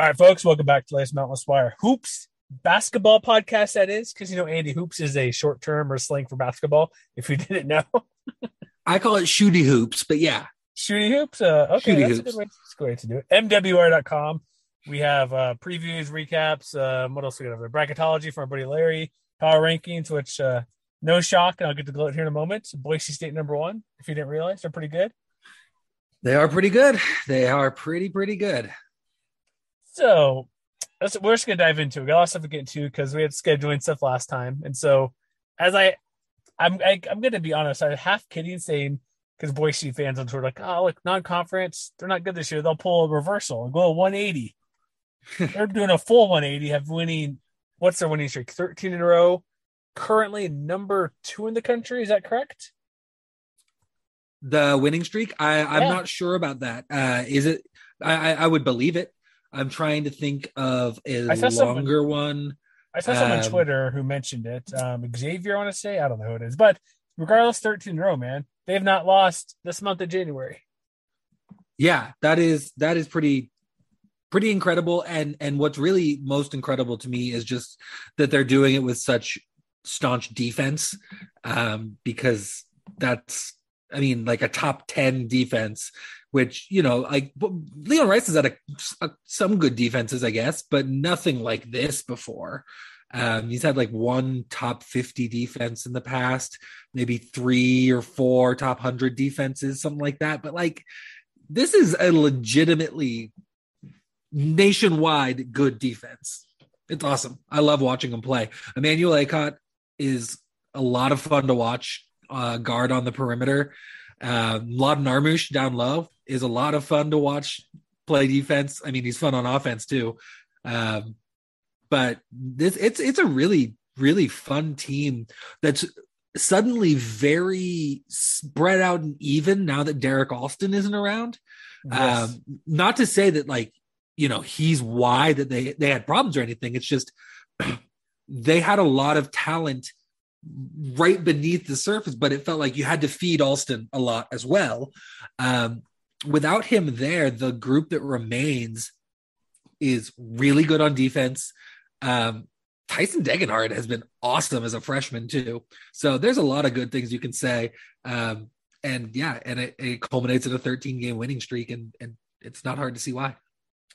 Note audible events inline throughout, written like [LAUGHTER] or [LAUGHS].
All right, folks, welcome back to Last Mountain Wire Hoops basketball podcast. That is because you know Andy Hoops is a short term or slang for basketball. If you [LAUGHS] didn't know, I call it shooty hoops, but yeah, shooty hoops. Uh, okay, Shooty that's hoops. a good way. That's a good way to do it. MWR.com. We have uh, previews, recaps. Um, what else we got over there? Bracketology from our buddy Larry. Power rankings, which uh, no shock, and I'll get to gloat here in a moment. Boise State number one. If you didn't realize, they're pretty good. they are pretty good. They are pretty pretty good. So that's, we're just gonna dive into it. We got a lot of stuff to get into because we had scheduling stuff last time, and so as I, I'm I, I'm gonna be honest, I half kidding saying because Boise fans on Twitter are like, oh look, non-conference, they're not good this year. They'll pull a reversal and go a 180. [LAUGHS] they're doing a full 180, have winning. What's their winning streak? 13 in a row. Currently number two in the country. Is that correct? The winning streak. I I'm Yeah. not sure about that. Uh, is it? I I I would believe it. I'm trying to think of a saw someone- longer one. I saw someone on Um, Twitter who mentioned it. Um, Xavier, I want to say, I don't know who it is, but regardless, 13 in a row, man. They have not lost this month of January. yeah that is that is pretty pretty incredible and and what's really most incredible to me is just that they're doing it with such staunch defense um because that's i mean like a top 10 defense which you know like leon rice has had a, a, some good defenses i guess but nothing like this before um he's had like one top 50 defense in the past maybe three or four top 100 defenses something like that but like this is a legitimately nationwide good defense. It's awesome. I love watching him play. Emmanuel Akot is a lot of fun to watch. Uh, guard on the perimeter. Uh, Mladen Armus down low is a lot of fun to watch play defense. I mean, he's fun on offense too. Um, but this it's it's a really really fun team that's suddenly very spread out and even now that Derrick Alston isn't around. Yes. Um, not to say that like you know he's why that they they had problems or anything. It's just [CLEARS THROAT] they had a lot of talent right beneath the surface, but it felt like you had to feed Alston a lot as well. Um, without him there, the group that remains is really good on defense. Um, Tyson Degenhart has been awesome as a freshman too. So there's a lot of good things you can say. Um, and yeah, and it, it culminates in a 13 game winning streak, and and it's not hard to see why.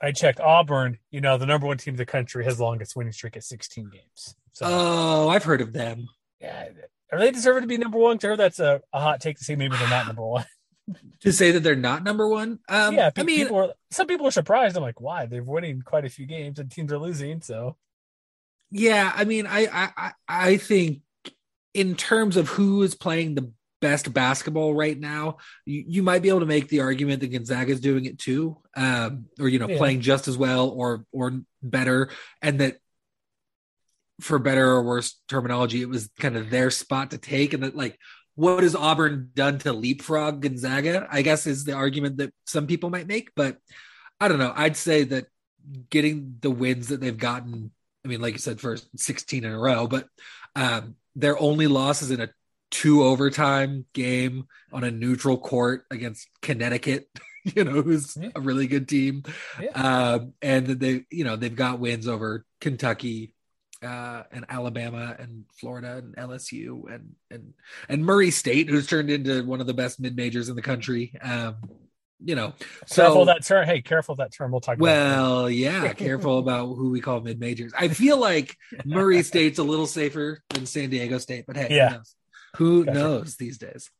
I checked Auburn, you know, the number one team in the country has the longest winning streak at 16 games. So, Oh, I've heard of them. yeah, are they deserving to be number one? Sure, that's a, a hot take to say maybe they're not number one. To say that they're not number one, um, yeah, I mean, people are, some people are surprised. I'm like, why? They're winning quite a few games and teams are losing. So, yeah, I mean, I, I, I- I think in terms of who is playing the best basketball right now, you, you might be able to make the argument that Gonzaga is doing it too, um, or you know, Yeah. playing just as well or or better, and that for better or worse terminology, it was kind of their spot to take, and that like what has Auburn done to leapfrog Gonzaga? I guess is the argument that some people might make, but I don't know. I'd say that getting the wins that they've gotten, I mean, like you said, for 16 in a row, but um, their only loss is in a two overtime game on a neutral court against Connecticut, [LAUGHS] you know, who's Yeah. a really good team. Yeah. Um, and they, you know, they've got wins over Kentucky, uh, and Alabama and Florida and LSU and and and Murray State, who's turned into one of the best mid majors in the country. Um, you know, Careful so of that term. Hey, careful that term. We'll talk about it. well, yeah, careful about who we call mid majors. I feel like Murray [LAUGHS] State's a little safer than San Diego State, but hey, Yeah. who knows? Who Gotcha. knows these days?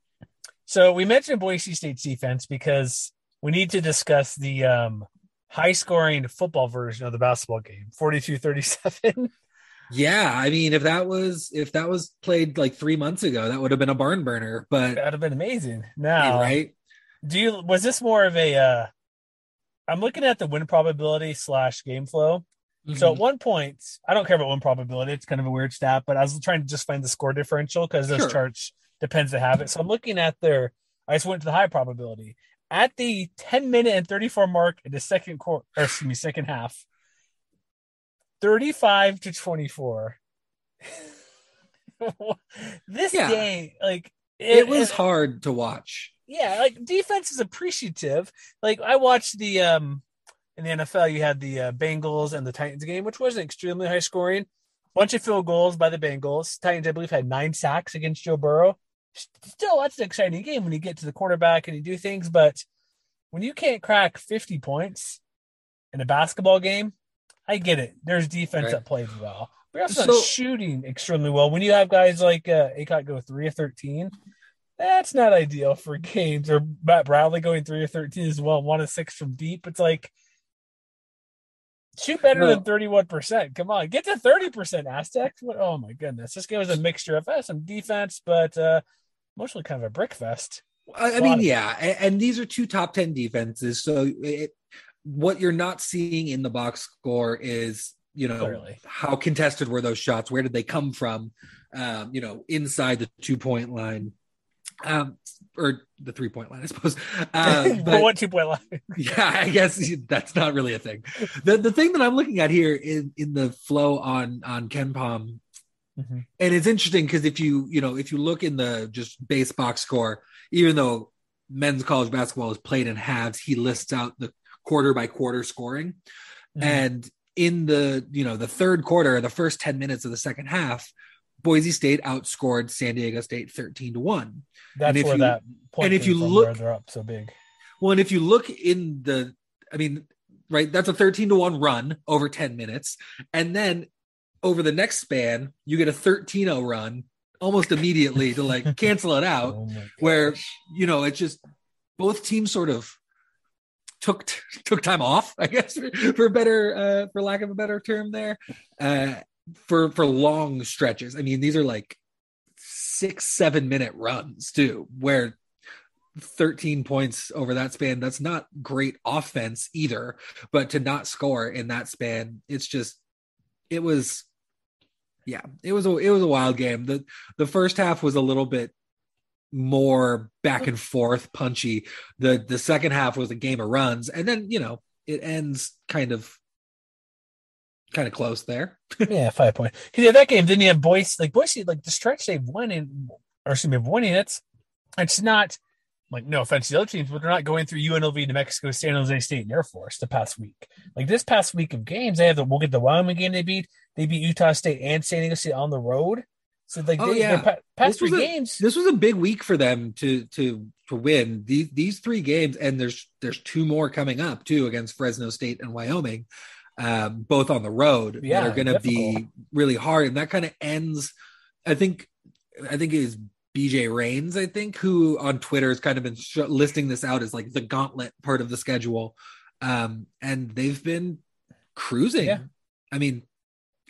So we mentioned Boise State's defense because we need to discuss the um, high scoring football version of the basketball game 42 37. [LAUGHS] Yeah, I mean, if that was if that was played like three months ago, that would have been a barn burner. But That would have been amazing. Now, right, do you was this more of a uh I'm looking at the win probability slash game flow. So at Mhm. one point, I don't care about win probability. It's kind of a weird stat, but I was trying to just find the score differential because those Sure. charts depends to have it. So I'm looking at their. I just went to the high probability at the 10 minute and 34 mark in the second quarter, or excuse me, second half. 35 to 24. [LAUGHS] this Yeah. game, like it was hard to watch. yeah, like defense is appreciative. Like I watched the um in the NFL, you had the uh, Bengals and the Titans game, which wasn't extremely high scoring. Bunch of field goals by the Bengals. Titans, I believe, had nine sacks against Joe Burrow. Still, that's an exciting game when you get to the quarterback and you do things. But when you can't crack 50 points in a basketball game, I get it. There's defense Right. that plays well. But you're also So- not shooting extremely well. When you have guys like uh, Akot go three of 13, that's not ideal for [LAUGHS] games. Or Matt Bradley going three of 13 as well, one of six from deep. It's like, shoot better No. than 31%. Come on, get to 30%, Aztecs. What? Oh my goodness. This game was a mixture of some defense, but uh, mostly kind of a brick fest. I, I mean, yeah, and, and these are two top ten defenses. So it, what you're not seeing in the box score is you know Clearly. how contested were those shots? Where did they come from? Um, you know, inside the two point line. Um, or the three point line, I suppose. Uh, [LAUGHS] but but what two point line? [LAUGHS] yeah, I guess that's not really a thing. The the thing that I'm looking at here in in the flow on on KenPom, Mhm. and it's interesting because if you you know if you look in the just base box score, even though men's college basketball is played in halves, he lists out the quarter by quarter scoring, Mhm. and in the you know the third quarter, the first ten minutes of the second half. Boise State outscored San Diego State 13 to 1. That's where you- that point and if you look- they're up so big. Well, and if you look in the, I mean, right, that's a 13 to 1 run over 10 minutes. And then over the next span, you get a 13 0 run almost immediately to like [LAUGHS] cancel it out, Oh where, you know, it's just both teams sort of took took time off, I guess, [LAUGHS] for, better, uh, for lack of a better term there, uh, for, for long stretches. I mean, these are like six, seven minute runs too, where 13 points over that span that's not great offense either but to not score in that span it's just it was yeah it was a it was a wild game the the first half was a little bit more back oh. and forth punchy the the second half was a game of runs and then you know it ends kind of kind of close there [LAUGHS] yeah, five point. Because yeah, that game didn't you have Boise like Boise like the stretch they've won in or excuse me, winning it's it's not like no offense to the other teams, but they're not going through UNLV, New Mexico, San Jose State, and Air Force the past week. Like this past week of games, they have the we'll get the Wyoming game they beat. They beat Utah State and San Diego State on the road. So like Oh, they, yeah. past This three was a- games. this was a big week for them to to to win these these three games and there's there's two more coming up too against Fresno State and Wyoming um both on the road Yeah, that are going to be really hard and that kind of ends I think I think it is BJ Rains I think who on Twitter has kind of been sh- listing this out as like the gauntlet part of the schedule um and they've been cruising Yeah. I mean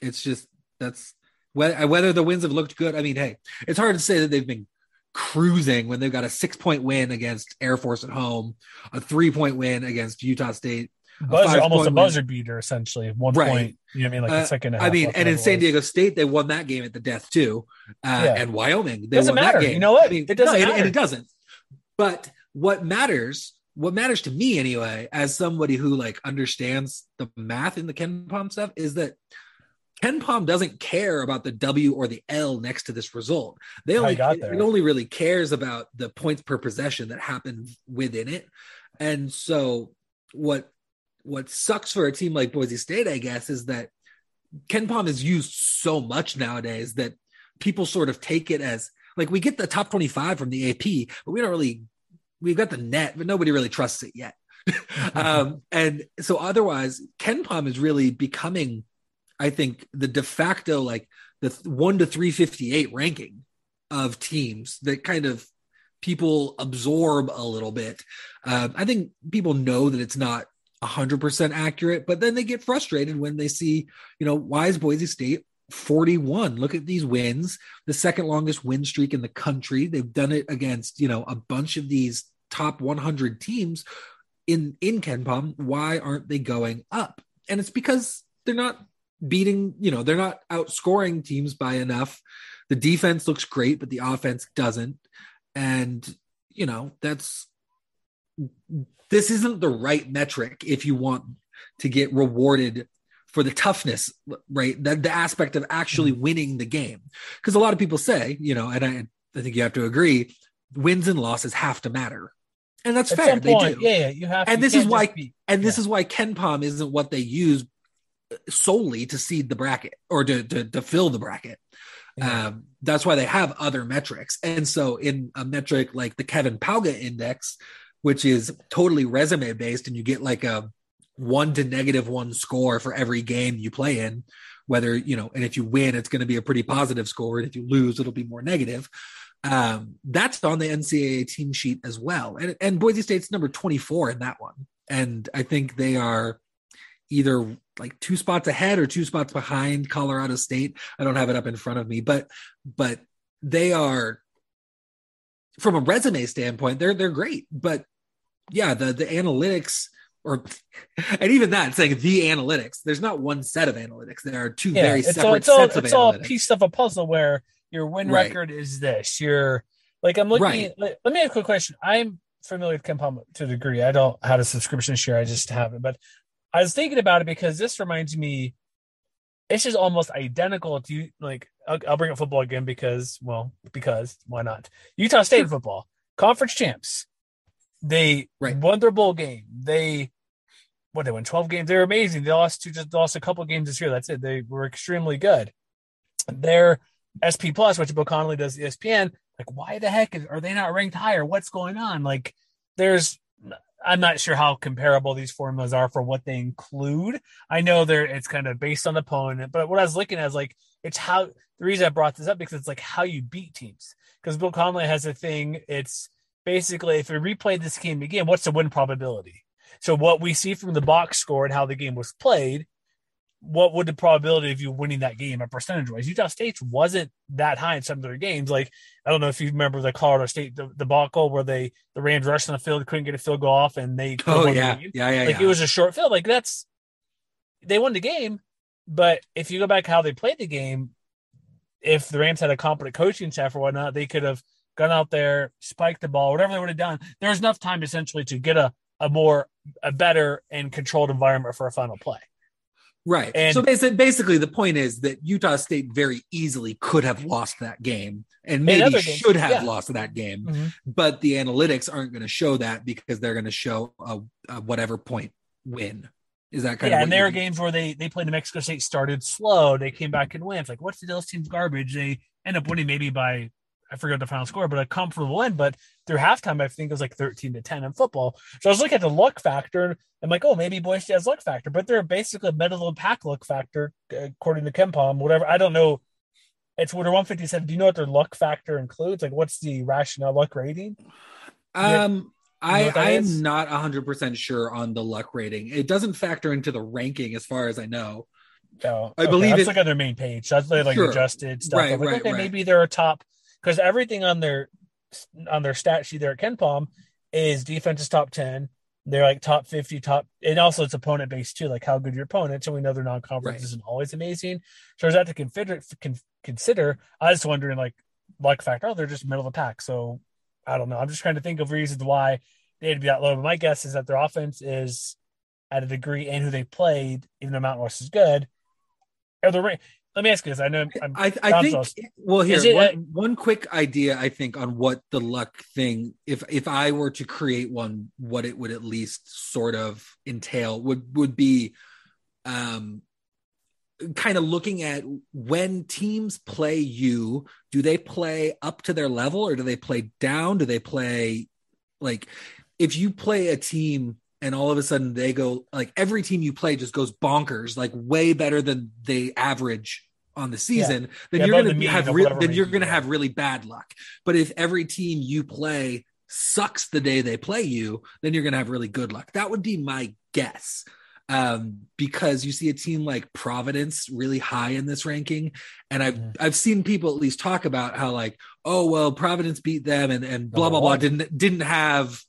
it's just that's whether whether the wins have looked good I mean hey it's hard to say that they've been cruising when they've got a six point win against Air Force at home, a three point win against Utah State, buzzer, almost a buzzer beater, essentially. One Right. point, you know what I mean? Like Uh, a second. and a I mean, and in San. Diego State, they won that game at the death too, uh, Yeah. and Wyoming, they Doesn't won matter. that game. You know what? I mean, It doesn't no, and it doesn't. But what matters, what matters to me anyway, as somebody who like understands the math in the KenPom stuff, is that KenPom doesn't care about the W or the L next to this result. They only got it, there. it only really cares about the points per possession that happen within it. And so what what sucks for a team like Boise State, I guess, is that KenPom is used so much nowadays that people sort of take it as like we get the top 25 from the AP, but we don't really we've got the net, but nobody really trusts it yet. [LAUGHS] um, and so otherwise, KenPom is really becoming, I think, the de facto like the one to 358 ranking of teams that kind of people absorb a little bit. Um, I think people know that it's not 100% accurate, but then they get frustrated when they see, you know, why is Boise State 41? Look at these wins, the second longest win streak in the country. They've done it against, you know, a bunch of these top 100 teams in in KenPom. Why aren't they going up? And it's because they're not beating, you know, they're not outscoring teams by enough. The defense looks great, but the offense doesn't. And, you know, that's this isn't the right metric if you want to get rewarded for the toughness, right? The, the aspect of actually mm-hmm. winning the game. Because a lot of people say, you know, and I, I think you have to agree, wins and losses have to matter. And that's At fair. They point, do. yeah, yeah, you have. And you this is why- be- And this is why KenPom isn't what they use solely to seed the bracket or to, to, to fill the bracket. Yeah. Um, that's why they have other metrics. And so in a metric like the Kevin Pauga index, which is totally resume based, and you get like a one to negative one score for every game you play in, whether, you know, and if you win, it's going to be a pretty positive score. And if you lose, it'll be more negative. Um, that's on the NCAA team sheet as well. And, and Boise State's number 24 in that one. And I think they are either like two spots ahead or two spots behind Colorado State. I don't have it up in front of me, but but they are from a resume standpoint, they're they're great. But yeah, the the analytics or [LAUGHS] and even that saying the analytics, there's not one set of analytics. There are two yeah, very it's separate all it's all sets of it's all a piece of a puzzle where your win Right. record is this. You're like I'm looking. Right. Let, let me ask a quick question. I'm familiar with KenPom to a degree. I don't have a subscription share. I just have it, but I was thinking about it because this reminds me. It's just almost identical to you. Like I'll, I'll bring up football again because, well, because why not? Utah State football conference champs. They Right. won their bowl game. They what they won 12 games. they're amazing. They lost to just lost a couple games this year. That's it. They were extremely good. Their SP plus, which Bill Connolly does ESPN, like why the heck is, are they not ranked higher? What's going on? Like there's I'm not sure how comparable these formulas are for what they include. I know they're it's kind of based on the opponent, but what I was looking at is like it's how the reason I brought this up because it's like how you beat teams. Because Bill Connolly has a thing, it's basically if we replay this game again, what's the win probability? So what we see from the box score and how the game was played, what would the probability of you winning that game at percentage wise? Utah State's wasn't that high in some of their games. Like I don't know if you remember the Colorado State the debacle where they the Rams rushed on the field, couldn't get a field goal off, and they [LAUGHS] Oh yeah, game. yeah, yeah. like yeah. it was a short field. Like that's they won the game, but if you go back how they played the game, if the Rams had a competent coaching staff or whatnot, they could have gone out there, spiked the ball, whatever they would have done. There was enough time essentially to get a a more a better and controlled environment for a final play. Right. And- so basically, basically, the point is that Utah State very easily could have lost that game and maybe should have yeah. lost that game, Mhm. but the analytics aren't going to show that because they're going to show a, a whatever point win. Is that kind of yeah, of and there are games where they they played New Mexico State, started slow, they came back and win. It's like, what's the Dallas team's garbage? They end up winning maybe by I forget the final score, but a comfortable win. But through halftime, I think it was like thirteen to ten in football. So I was looking at the luck factor, and I'm like, oh, maybe Boise has luck factor, but they're basically a middle of pack luck factor uh, according to KenPom. Whatever, I don't know. It's what 157. Do you know what their luck factor includes? Like, what's the rationale luck rating? Um, I what that I'm is? not 100 percent sure on the luck rating. It doesn't factor into the ranking as far as I know. Oh, I believe it's like on their main page. That's like Sure. adjusted stuff. Right, like, right, okay, right. maybe they're a top because everything on their on their stat sheet there at KenPom is defense is top ten, they're like top 50 top and also it's opponent based too like how good your opponent and we know their non-conference Right. isn't always amazing. So there's that to consider con- consider. I was wondering like like factor oh they're just middle of the pack so i don't know. I'm just trying to think of reasons why they'd be that low. But my guess is that their offense is at a degree and who they played even though mountain west is good or the let me ask you this. I know I'm, I, I think well here it one, a- one quick idea I think on what the luck thing if if I were to create one what it would at least sort of entail would would be um kind of looking at when teams play you do they play up to their level or do they play down? Do they play like if you play a team and all of a sudden they go like every team you play just goes bonkers like way better than they average on the season then Yeah, you're going to have re- then you're going to have really bad luck. But if every team you play sucks the day they play you then you're going to have really good luck. That would be my guess um, because you see a team like Providence really high in this ranking, and I've Mhm. I've seen people at least talk about how like oh well Providence beat them and and blah blah blah didn't didn't have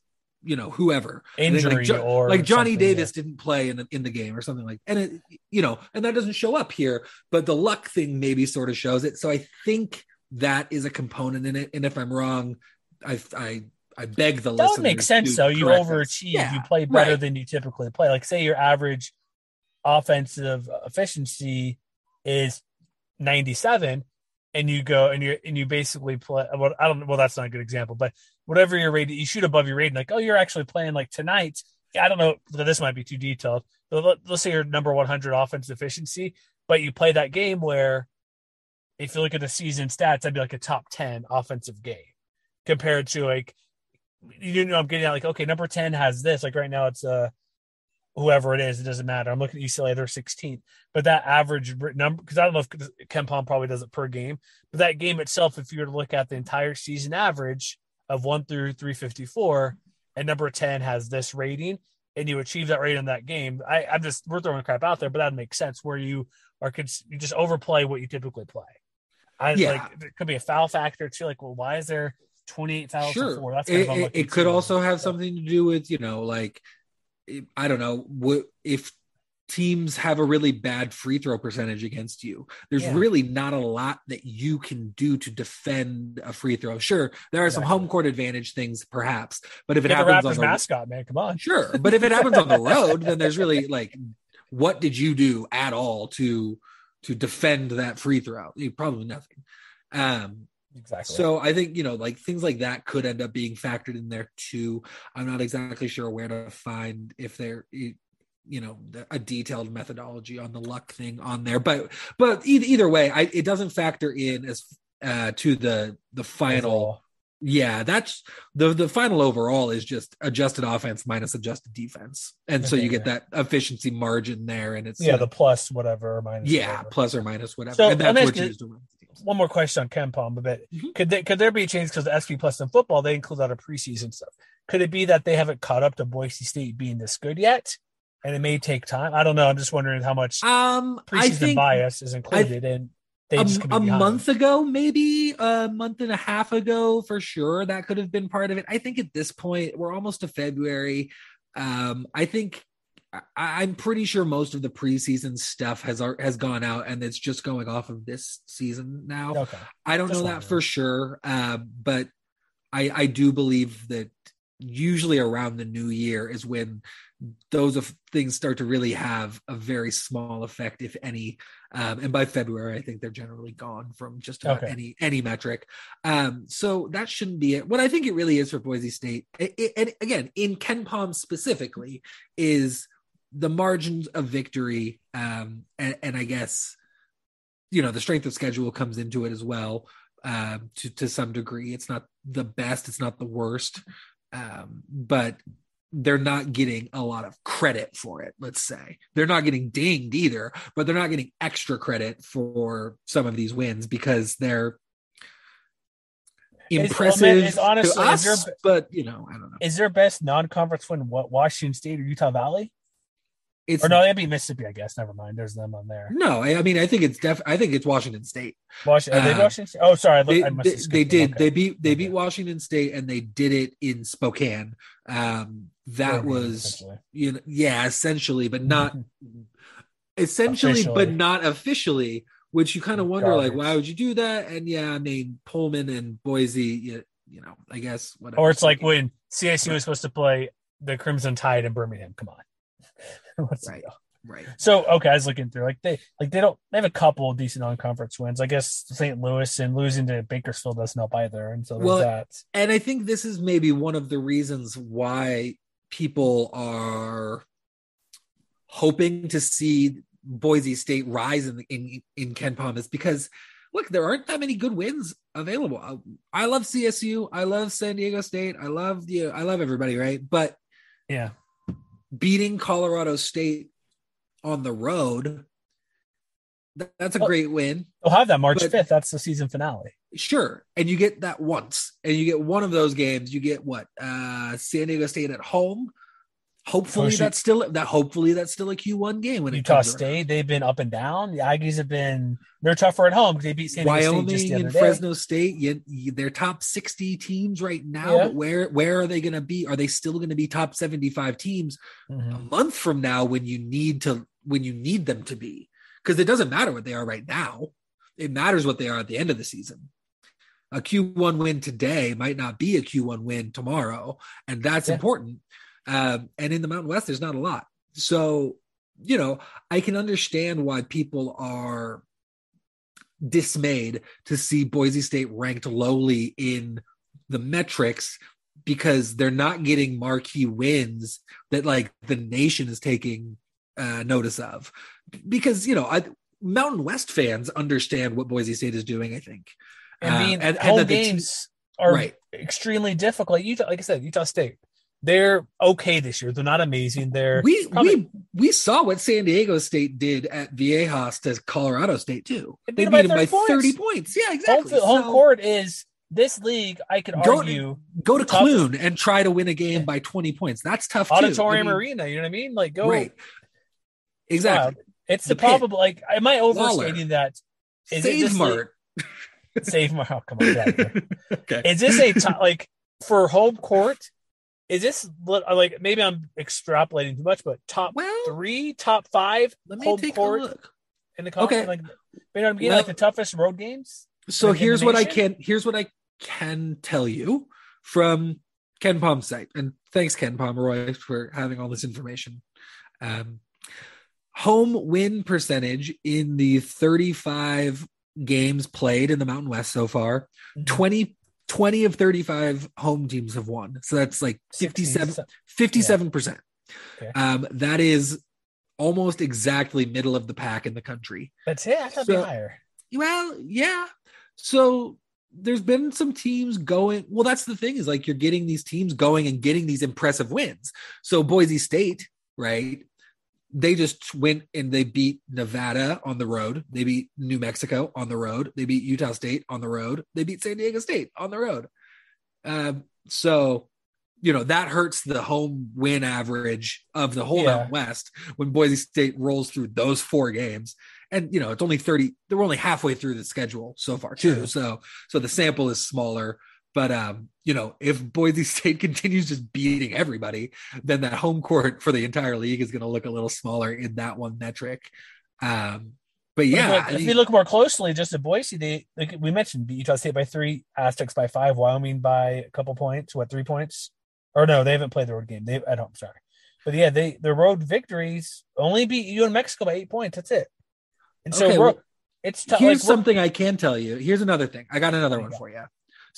you know whoever injury like, Jo- or like Johnny Davis didn't play in the, in the game or something like and it you know and that doesn't show up here but the luck thing maybe sort of shows it so I think that is a component in it and if I'm wrong I I I beg the that would make sense though. You overachieve, Yeah, you play better right. than you typically play. Like say your average offensive efficiency is 97 and you go and you and you basically play well I don't well that's not a good example, but whatever your rating you shoot above your rating like oh you're actually playing like tonight. I don't know this might be too detailed. But let, let's say your number 100 offensive efficiency, but you play that game where if you look at the season stats, that'd be like a top 10 offensive game compared to like you know I'm getting at like okay number 10 has this like right now it's uh whoever it is it doesn't matter. I'm looking at UCLA they're 16th but that average number because I don't know if KenPom probably does it per game but that game itself if you were to look at the entire season average of 1 through 354 and number 10 has this rating and you achieve that rate in that game I, I'm just we're throwing crap out there but that makes sense where you are you just overplay what you typically play. I Yeah. like there could be a foul factor too like well why is there 28 fouls sure. that's kind it, of it- it could also have something to do with you know like i don't know if teams have a really bad free throw percentage against you there's Yeah. really not a lot that you can do to defend a free throw sure there are some home court advantage things perhaps but if it Get the happens Raptors on the mascot, man. Come on. sure but if it happens on the [LAUGHS] road then there's really like what did you do at all to to defend that free throw probably nothing um Exactly. so I think you know, like things like that could end up being factored in there too. I'm not exactly sure where to find if there, you know, a detailed methodology on the luck thing on there. But but either, either way, I, it doesn't factor in as uh, to the the final. Yeah, that's the the final overall is just adjusted offense minus adjusted defense, and so you get that efficiency margin there, and it's Yeah, the plus whatever minus. yeah whatever. plus or minus whatever, So, and that's what you use to run the teams. One more question on KenPom, but Mhm. could there, could there be a change because the SP Plus in football they include a lot of preseason stuff? Could it be that they haven't caught up to Boise State being this good yet, and it may take time? I don't know. I'm just wondering how much Um, I preseason bias is included, in they a, just could be a month ago, maybe a month and a half ago, for sure, that could have been part of it. I think at this point, we're almost to February. Um, I think I, I'm pretty sure most of the preseason stuff has has gone out, and it's just going off of this season now. Okay. I don't Just know that for sure, uh, but I I do believe that usually around the new year is when those of things start to really have a very small effect, if any. Um, and by February, I think they're generally gone from just about Okay. any any metric. Um, so that shouldn't be it. What I think it really is for Boise State, i- i- and again in KenPom specifically, is the margins of victory, um, and, and I guess you know the strength of schedule comes into it as well um, to to some degree. It's not the best, it's not the worst, um, but they're not getting a lot of credit for it. Let's say they're not getting dinged either, but they're not getting extra credit for some of these wins because they're impressive it's honestly- to is us. there- but you know, I don't know. Is their best non-conference win what Washington State or Utah Valley? It's Or no, that'd be Mississippi, I guess. Never mind. There's them on there. no. I I mean, I think it's def. I think it's Washington State. Washington. Are they Uh, Washington State? Oh, sorry. I, look, they, I must they, they did Okay. they beat they beat Washington State and they did it in Spokane um that Birmingham, was you know yeah essentially but not [LAUGHS] essentially but not officially which you kind of wonder like why would you do that and yeah i mean pullman and boise you, you know i guess whatever Or it's like when CSU was supposed to play the Crimson Tide in Birmingham. Come on. [LAUGHS] What's Right. right So okay, I was looking through like they like they don't they have a couple of decent non-conference wins. I guess St. Louis and losing to Bakersfield doesn't help either. And so Well, that. and i think this is maybe one of the reasons why people are hoping to see boise state rise in in in KenPom is because look there aren't that many good wins available i, I love csu i love san diego state i love you i love everybody right but Yeah. Beating colorado state on the road. That's a Well- great win They'll have that March But- 5th. That's the season finale. Sure. And you get that once. And you get one of those games. You get what? Uh San Diego State at home. Hopefully shoot. that's still that hopefully that's still a Q1 game when Utah comes around. State, they've been up and down. The Aggies have been they're tougher at home they beat San Diego State Wyoming other and day. Fresno State, you, you, they're top 60 teams right now, Yeah. but where where are they going to be? Are they still going to be top 75 teams Mhm. a month from now when you need to when you need them to be? Because it doesn't matter what they are right now. It matters what they are at the end of the season. A Q1 win today might not be a Q1 win tomorrow, and that's Yeah. important. Um, and in the Mountain West, there's not a lot. So, you know, I can understand why people are dismayed to see Boise State ranked lowly in the metrics because they're not getting marquee wins that like the nation is taking uh, notice of. Because you know, I, Mountain West fans understand what Boise State is doing. I think, And Uh, being and- and home that the te- games are right? extremely difficult. Utah, like I said, Utah State, they're okay this year. They're not amazing. They're We probably- we we saw what San Diego State did at Viejas to Colorado State too. They They beat them by them by 30 points. points. Yeah, exactly. home So- court is this league. I could Go- argue go to Clune and try to win a game by 20 points. That's tough too. auditorium I mean, arena. You know what I mean? Like go Right. Exactly. It's The the, probable. Like, am I overstating that? Is Save Mart. Save my. Oh, come on. [LAUGHS] okay. Is this a top, like for home court? Is this like maybe I'm extrapolating too much, but top Well, three, top five let me take court a look. in the conference? Okay. Like, you know what I'm getting? Well- like the toughest road games. So the here's what I can here's what I can tell you from KenPom's site. And thanks, Ken Pomeroy, for having all this information. Um, home win percentage in the 35 games played in the Mountain West so far, Mhm. 20, 20 of 35 home teams have won. So that's like 57, 57%. Okay. Um, that is almost exactly middle of the pack in the country. That's it. I thought So- be higher. Well, yeah. So there's been some teams going. Well, that's the thing is like you're getting these teams going and getting these impressive wins. So Boise State, right? They just went and they beat Nevada on the road. They beat New Mexico on the road. They beat Utah State on the road. They beat San Diego State on the road. Um, so you know that hurts the home win average of the whole Yeah. West when Boise State rolls through those four games and you know it's only 30 they're only halfway through the schedule so far too True. so so the sample is smaller but um you know if boise [LAUGHS] state continues just beating everybody then that home court for the entire league is going to look a little smaller in that one metric um but yeah if, I if you look more closely, just at Boise, they like we mentioned Utah State by three, Aztecs by five, Wyoming by a couple points. What three points? Or no, they haven't played the road game. They at home. Sorry, but yeah, they their road victories only beat you in Mexico by eight points. That's it. And so Okay, well, it's tough. here's like, something i can tell you here's another thing i got another one for you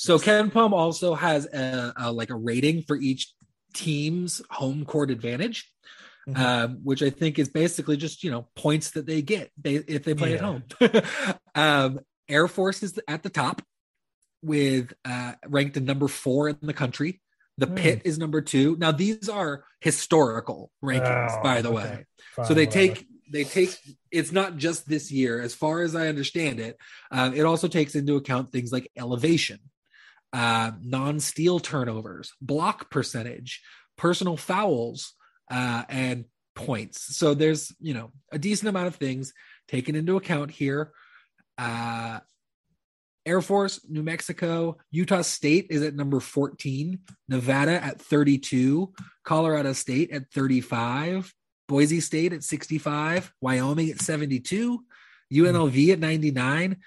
so KenPom also has a, a like a rating for each team's home court advantage Mhm. um, which I think is basically just you know points that they get they, if they play at home. [LAUGHS] um, Air Force is at the top with uh, ranked at number four in the country. The Hmm. Pit is number two. Now these are historical rankings, Oh, by the okay. way. Fine, so they whatever. take they take it's not just this year as far as i understand it um, it also takes into account things like elevation uh, non-steal turnovers block percentage personal fouls uh, and points so there's you know a decent amount of things taken into account here uh, Air Force, New Mexico, Utah State is at number 14, Nevada at 32, Colorado State at 35, Boise State at 65, Wyoming at 72, UNLV at 99,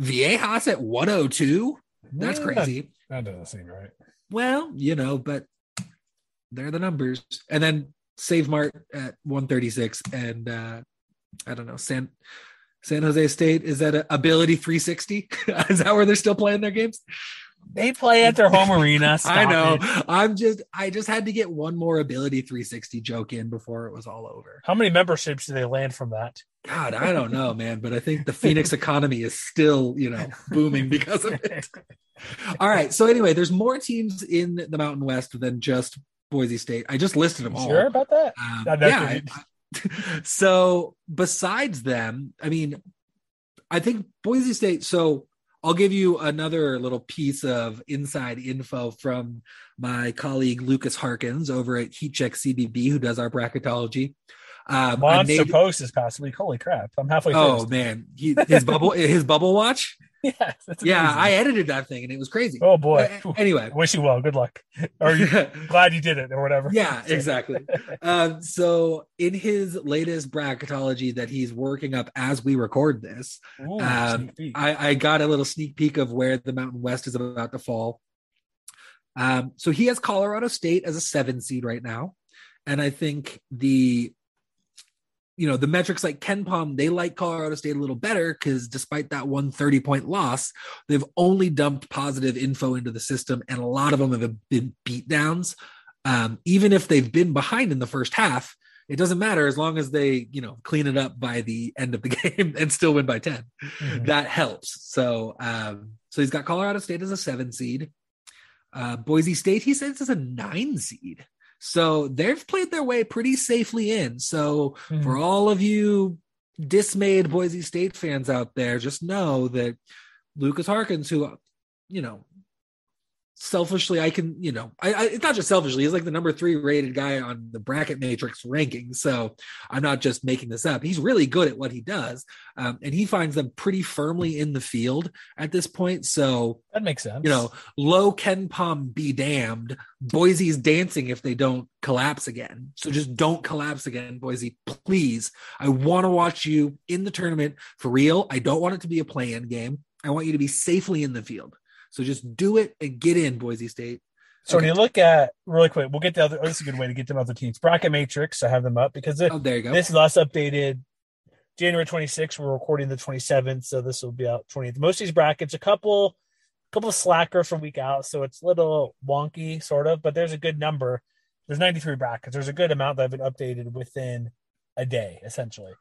Viejas at 102. That's crazy. That doesn't seem right. Well, you know, but they're the numbers. And then Save Mart at 136 and uh I don't know, San San Jose State is that a ability 360? [LAUGHS] is that where they're still playing their games? They play at their home arena. [LAUGHS] I know. it. I'm just I just had to get one more ability 360 joke in before it was all over. How many memberships do they land from that? God, I don't know, man, but I think the Phoenix [LAUGHS] economy is still, you know, booming because of it. [LAUGHS] All right. So anyway, there's more teams in the Mountain West than just Boise State. I just listed them all. Sure about that? Um, that yeah. I- so besides them, I mean, I think Boise State. So I'll give you another little piece of inside info from my colleague Lucas Harkins over at HeatCheck CBB, who does our bracketology. Um, Monster made- post past week. Holy crap! I'm halfway. oh through. man, he, his bubble, [LAUGHS] his bubble watch. [LAUGHS] yeah, Yeah. I edited that thing and it was crazy. Oh boy. Uh, anyway, [LAUGHS] Wish you well. Good luck. Or you [LAUGHS] glad you did it or whatever. yeah exactly um, so in his latest bracketology that he's working up as we record this Ooh, um. I, I got a little sneak peek of where the mountain west is about to fall um, so he has colorado state as a seven seed right now and i think the you know the metrics like KenPom they like colorado state a little better because despite that 130 point loss they've only dumped positive info into the system and a lot of them have been beat downs um, even if they've been behind in the first half it doesn't matter as long as they you know clean it up by the [LAUGHS] end of the game and still win by 10 Mhm. that helps. So um so he's got colorado state as a seven seed. Uh boise state he says is a nine seed so they've played their way pretty safely in so Mhm. for all of you dismayed boise state fans out there just know that lucas harkins who you know selfishly i can you know I, I it's not just selfishly he's like the number three rated guy on the bracket matrix ranking. So i'm not just making this up. He's really good at what he does um, and he finds them pretty firmly in the field at this point. So that makes sense. you know low KenPom be damned. Boise's dancing if they don't collapse again. So just don't collapse again boise. Please i want to watch you in the tournament for real. I don't want it to be a play-in game. I want you to be safely in the field so just do it and get in boise state So when you look at really quick, we'll get the other. Oh, this is a good way to get them other teams. Bracket matrix. I have them up because it, oh there you go this is last updated January 26th. We're recording the 27th, so this will be out 20th. Most of these brackets, a couple, a couple of slacker from week out, so it's a little wonky, sort of. But there's a good number. There's 93 brackets. There's a good amount that have been updated within a day, essentially.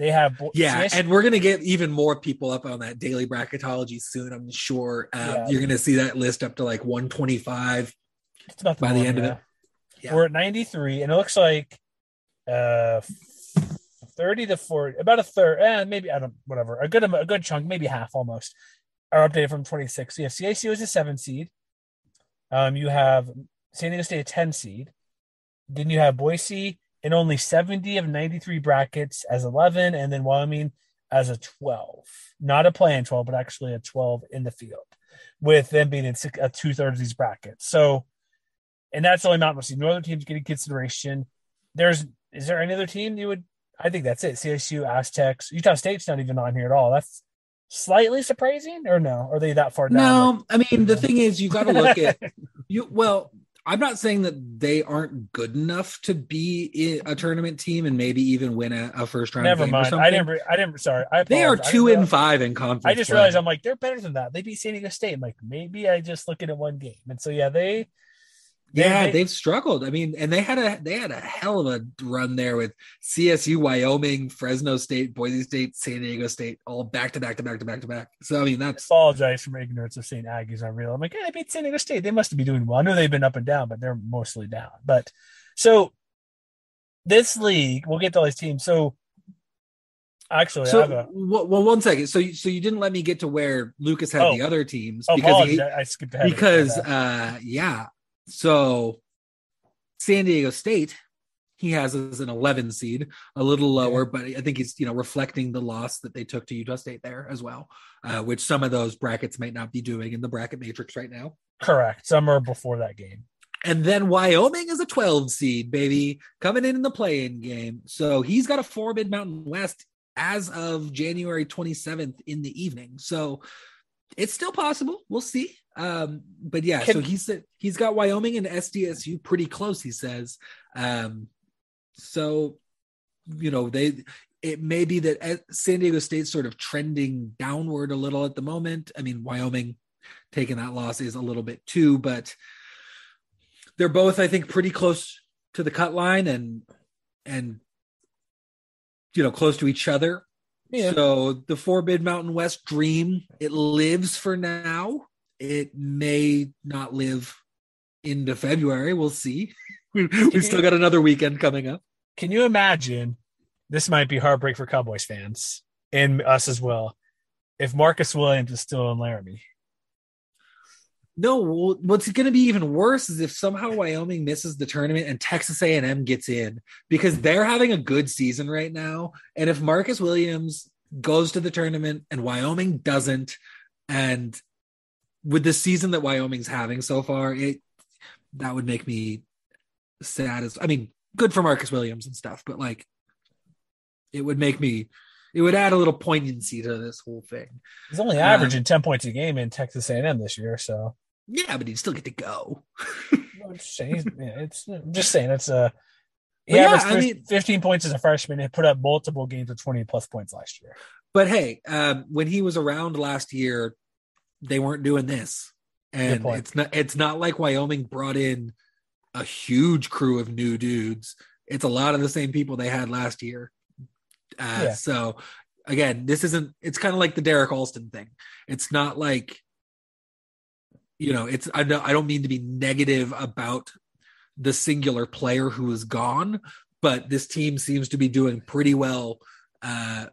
They have Yeah, CS and we're gonna get even more people up on that daily bracketology soon. I'm sure uh, Yeah. you're gonna see that list up to like 125. It's about by the norm, end of it. Yeah. We're at 93, and it looks like uh 30 to 40, about a third, eh, maybe I don't, whatever, a good a good chunk, maybe half almost, are updated from 26. So yeah, CACU is a seven seed. Um, you have San Diego State a 10 seed. Then you have Boise in only 70 of 93 brackets as 11, and then Wyoming as a 12. Not a play in 12, but actually a 12 in the field, with them being in six, uh, two thirds of these brackets. So, and that's only Mountain West. No other teams getting consideration. There's is there any other team you would? I think that's it. CSU, Aztecs, Utah State's not even on here at all. That's slightly surprising, or no? Are they that far down? No, I mean the thing is you got to look at [LAUGHS] you. Well, I'm not saying that they aren't good enough to be a tournament team and maybe even win a, a first round. Never mind. something. I didn't. re- I didn't. Sorry, I They are two and five in conference. I just play. realized I'm like they're better than that. They beat San Diego State. I'm like maybe I just looking at one game, and so yeah, they. They- yeah, they- they've struggled. I mean, and they had a they had a hell of a run there with CSU, Wyoming, Fresno State, Boise State, San Diego State, all back to back to back to back to back. So I mean, that's apologize for my ignorance of saying Aggies. I real. I'm like, yeah, they beat San Diego State. They must be doing well. I know they've been up and down, but they're mostly down. But so this league, we'll get to all these teams. So actually, I so. have a. Well, well, one second. So, you- so you didn't let me get to where Lucas had Oh. the other teams Oh, because apologies. he, I, I skipped ahead. because uh yeah so san diego state he has as an 11 seed, a little lower, but I think he's you know reflecting the loss that they took to Utah State there as well, uh, which some of those brackets might not be doing in the bracket matrix right now. Correct. Some are before that game. And then Wyoming is a 12 seed, baby, coming in in the play-in game. So he's got a four Mid Mountain West as of January 27th in the evening. So it's still possible. We'll see. Um, but yeah, Can- so he said he's got Wyoming and SDSU pretty close. He says, um, so you know they. It may be that San Diego State's sort of trending downward a little at the moment. I mean, Wyoming taking that loss is a little bit too, but they're both, I think, pretty close to the cut line and and you know close to each other. Yeah. So the four Mid Mountain West dream it lives for now. It may not live into February. We'll see. [LAUGHS] We, we've still got another weekend coming up. Can you imagine? This might be heartbreak for Cowboys fans and us as well. If Marcus Williams is still in Laramie, No, what's going to be even worse is if somehow Wyoming misses the tournament and Texas A&M gets in because they're having a good season right now. And if Marcus Williams goes to the tournament and Wyoming doesn't, and with the season that Wyoming's having so far, it that would make me sad. As I mean, good for Marcus Williams and stuff, but like, it would make me. It would add a little poignancy to this whole thing. he's only Uh, averaging ten points a game in Texas A&M this year. So Yeah, but he'd still get to go. [LAUGHS] I'm just saying, yeah, it's I'm just saying it's a. He yeah, averaged I mean- 15 points as a freshman and put up multiple games of 20 plus points last year. But hey, um, when he was around last year, they weren't doing this, and it's not. It's not like Wyoming brought in a huge crew of new dudes. It's a lot of the same people they had last year. Uh, Yeah. So again, this isn't. It's kind of like the Derrick Alston thing. It's not like, you know, it's. I don't. I don't mean to be negative about the singular player who is gone, but this team seems to be doing pretty well. Uh,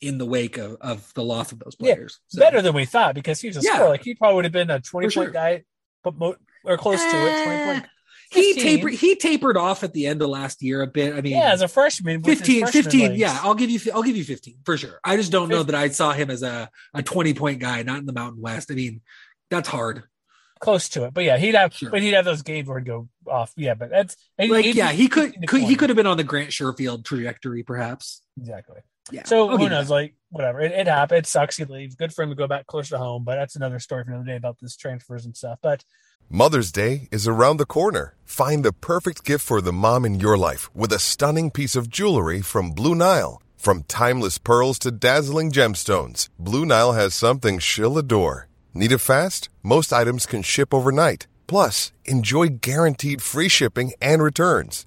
in the wake of, of the loss of those Yeah, players. So- Better than we thought because he was a Yeah. scorer. Like he probably would have been a 20 For point sure. guy, but mo- or close to it. 20 point. Uh, he tapered he tapered off at the end of last year a bit. I mean, Yeah, as a freshman. with 15, freshman 15 legs. yeah, I'll give you I'll give you 15 for sure. I just don't know that I saw him as a a 20 point guy, not in the Mountain West. I mean, that's hard. close to it. But yeah, he'd have, Sure. but he'd have those games where he'd go off. Yeah, but that's Like yeah, he could, could he could have been on the Grant Sherfield trajectory perhaps. exactly. Yeah. So I'll who knows? Like whatever, it, it happened. It sucks. He leaves. Good for him to go back closer to home. But that's another story for another day about this transfers and stuff. But Mother's Day is around the corner. Find the perfect gift for the mom in your life with a stunning piece of jewelry from Blue Nile. From timeless pearls to dazzling gemstones, Blue Nile has something she'll adore. Need it fast? Most items can ship overnight. Plus, enjoy guaranteed free shipping and returns.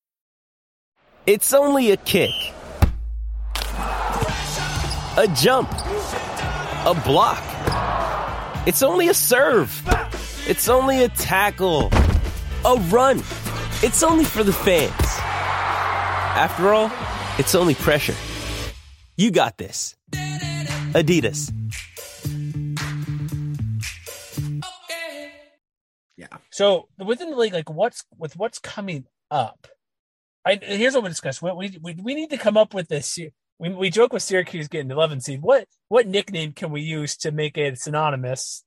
It's only a kick, a jump, a block. It's only a serve. It's only a tackle, a run. It's only for the fans. After all, it's only pressure. You got this. Adidas. Yeah. so within the league, like what's with what's coming up? I here's what we discussed. We we we, we need to come up with this. We, we joke with Syracuse getting the 11 seed. What what nickname can we use to make it synonymous?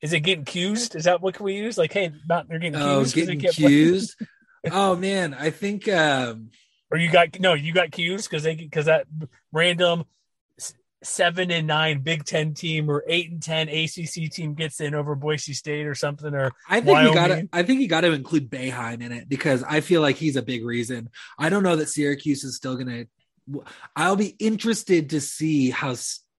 Is it getting cused? Is that what can we use? Like, hey, not they're getting Oh, they getting play- accused. [LAUGHS] oh man, I think um or you got no, you got accused because they because that random seven and nine Big Ten team or eight and ten ACC team gets in over Boise State or something or I think you got to. I think you got to include Boeheim in it because I feel like he's a big reason. I don't know that Syracuse is still going to I'll be interested to see how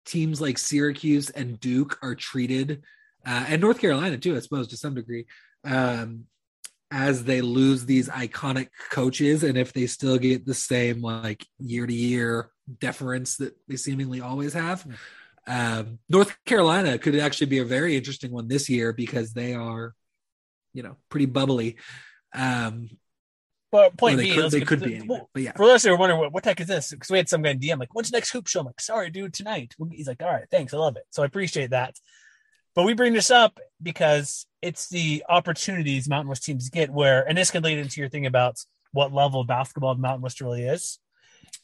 teams like Syracuse and Duke are treated, uh, and North Carolina too, I suppose, to some degree, um, as they lose these iconic coaches, and if they still get the same like year to year deference that they seemingly always have. Um, North Carolina could actually be a very interesting one this year because they are, you know, pretty bubbly. Um, but point they being, could, they get- could be anyway, but yeah. For those who are wondering what, what the heck is this, because we had some guy in DM like, "When's the next hoop show?" I'm like, "Sorry, dude, tonight." He's like, "All right, thanks, I love it." So I appreciate that. But we bring this up because it's the opportunities Mountain West teams get where, and this can lead into your thing about what level of basketball Mountain West really is.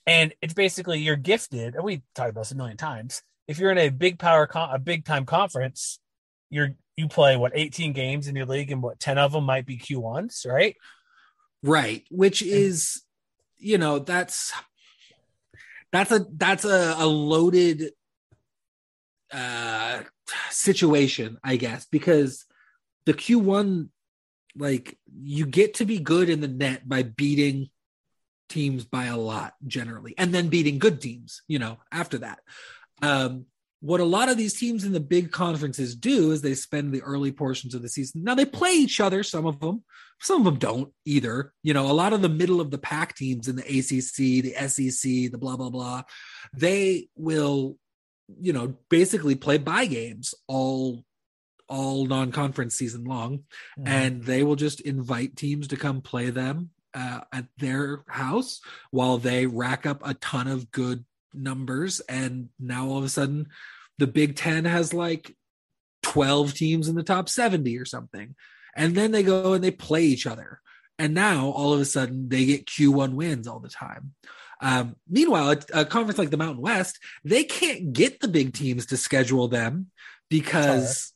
And it's basically you're gifted, and we talked about this a million times. If you're in a big power, con- a big time conference, you're you play what 18 games in your league, and what 10 of them might be Q1s, right? right which is you know that's that's a that's a, a loaded uh situation i guess because the q1 like you get to be good in the net by beating teams by a lot generally and then beating good teams you know after that. Um what a lot of these teams in the big conferences do is they spend the early portions of the season. Now they play each other some of them some of them don't either. You know a lot of the middle of the pack teams in the acc the sec the blah blah blah they will you know basically play by games all all non-conference season long and they will just invite teams to come play them uh, at their house while they rack up a ton of good numbers. And now all of a sudden the big 10 has like 12 teams in the top 70 or something. And then they go and they play each other. And now all of a sudden they get q1 wins all the time. Um, meanwhile a, a conference like the mountain west they can't get the big teams to schedule them because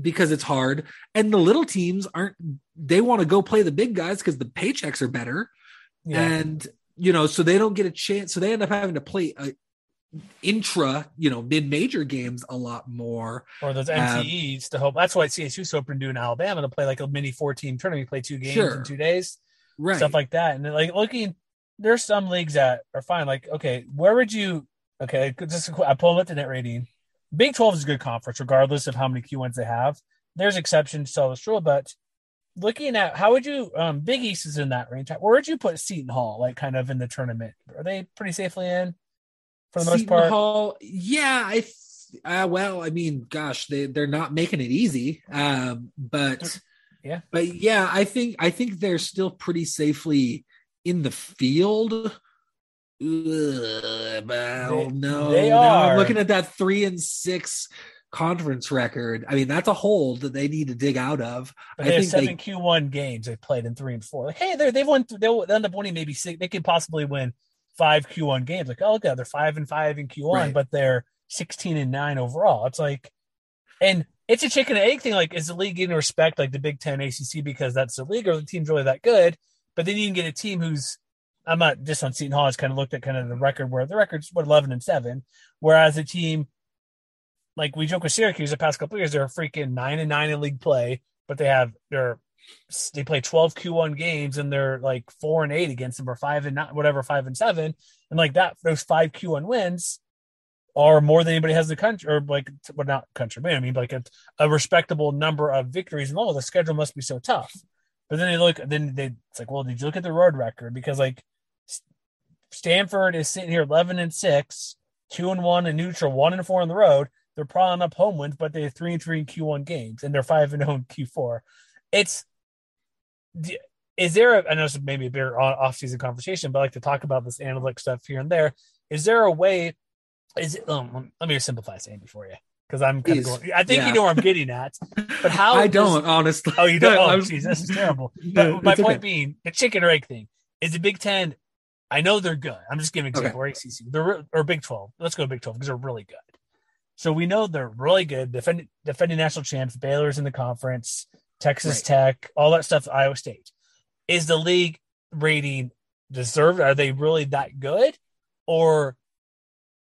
because it's hard and the little teams aren't they want to go play the big guys because the paychecks are better Yeah. and you know so they don't get a chance so they end up having to play a intra you know mid-major games a lot more or those Um, to hope. That's why CSU's so open doing Alabama to play like a mini four team tournament. You play two games Sure. in two days, right stuff like that. And then, like looking, there's some leagues that are fine. Like, okay, where would you? Okay, just I pull up the net rating. Big Twelve is a good conference, regardless of how many Q1s they have. There's exceptions to all this rule, but looking at how would you? Um, Big East is in that range. Where would you put Seton Hall? Like, kind of in the tournament? Are they pretty safely in for the most Seton part? Hall, yeah, I th- uh, well, I mean, gosh, they they're not making it easy. Um, but Yeah. but yeah, I think I think they're still pretty safely in the field. Ugh, They- no, they now I'm looking at that three and six conference record. I mean, that's a hole that they need to dig out of. But I they have think seven Q one games they've played in three and four. Like, hey, they're, they've won. They'll end up winning maybe six. They could possibly win five Q one games. Like, oh, look, they're five and five in Q one, Right. but they're sixteen and nine overall. It's like, and it's a chicken and egg thing. Like, is the league getting respect like the Big Ten, ACC because that's the league, or the team's really that good? But then you can get a team who's I'm not just on Seton Hall. It's kind of looked at kind of the record where the record's were eleven and seven, whereas a team like we joke with Syracuse the past couple years, they're freaking nine and nine in league play, but they have they're they play 12 Q1 games and they're like four and eight against them or five and not whatever, five and seven. And like that, those five Q1 wins are more than anybody has in the country or like, well, not country, but I mean, like a, a respectable number of victories. And oh, the schedule must be so tough. But then they look, then they, it's like, well, did you look at the road record? Because like Stanford is sitting here 11 and six, two and one in neutral, one and four on the road. They're piling up home wins, but they have three and three in Q1 games, and they're five and zero in Q4. It's is there? A, I know it's maybe a bigger off-season conversation, but I like to talk about this analytic stuff here and there. Is there a way? Is it? Um, let me simplify Sandy for you because I'm kind of going. I think Yeah. you know where I'm getting at. But [LAUGHS] how? I does- don't honestly. Oh, you don't? [LAUGHS] Oh, jeez, this is terrible. [LAUGHS] No, my point okay. being, the chicken or egg thing is the Big Ten. I know they're good. I'm just giving example. Or ACC, they're re- or Big Twelve. Let's go Big Twelve because they're really good. So we know they're really good. Defending defending national champs, Baylor's in the conference, Texas Tech, all that stuff. Iowa State. Is the league rating deserved? Are they really that good, or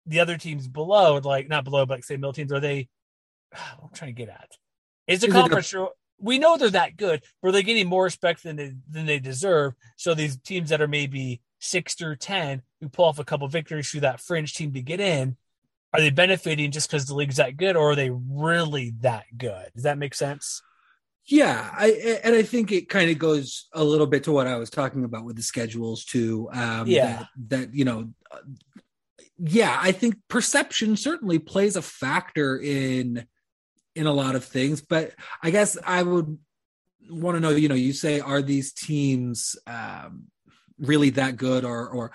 the other teams below, like not below, but like say middle teams, are they? [SIGHS] I'm trying to get at. Is the Is it a- conference? we know they're that good, but are they getting more respect than they than they deserve? So these teams that are maybe six through 10 who pull off a couple victories through that fringe team to get in, are they benefiting just because the league's that good or are they really that good? Does that make sense? Yeah, I and I think it kind of goes a little bit to what I was talking about with the schedules too. Um, Yeah. that, that you know, yeah, I think perception certainly plays a factor in in a lot of things, but I guess I would want to know. You know, you say are these teams um, really that good, or or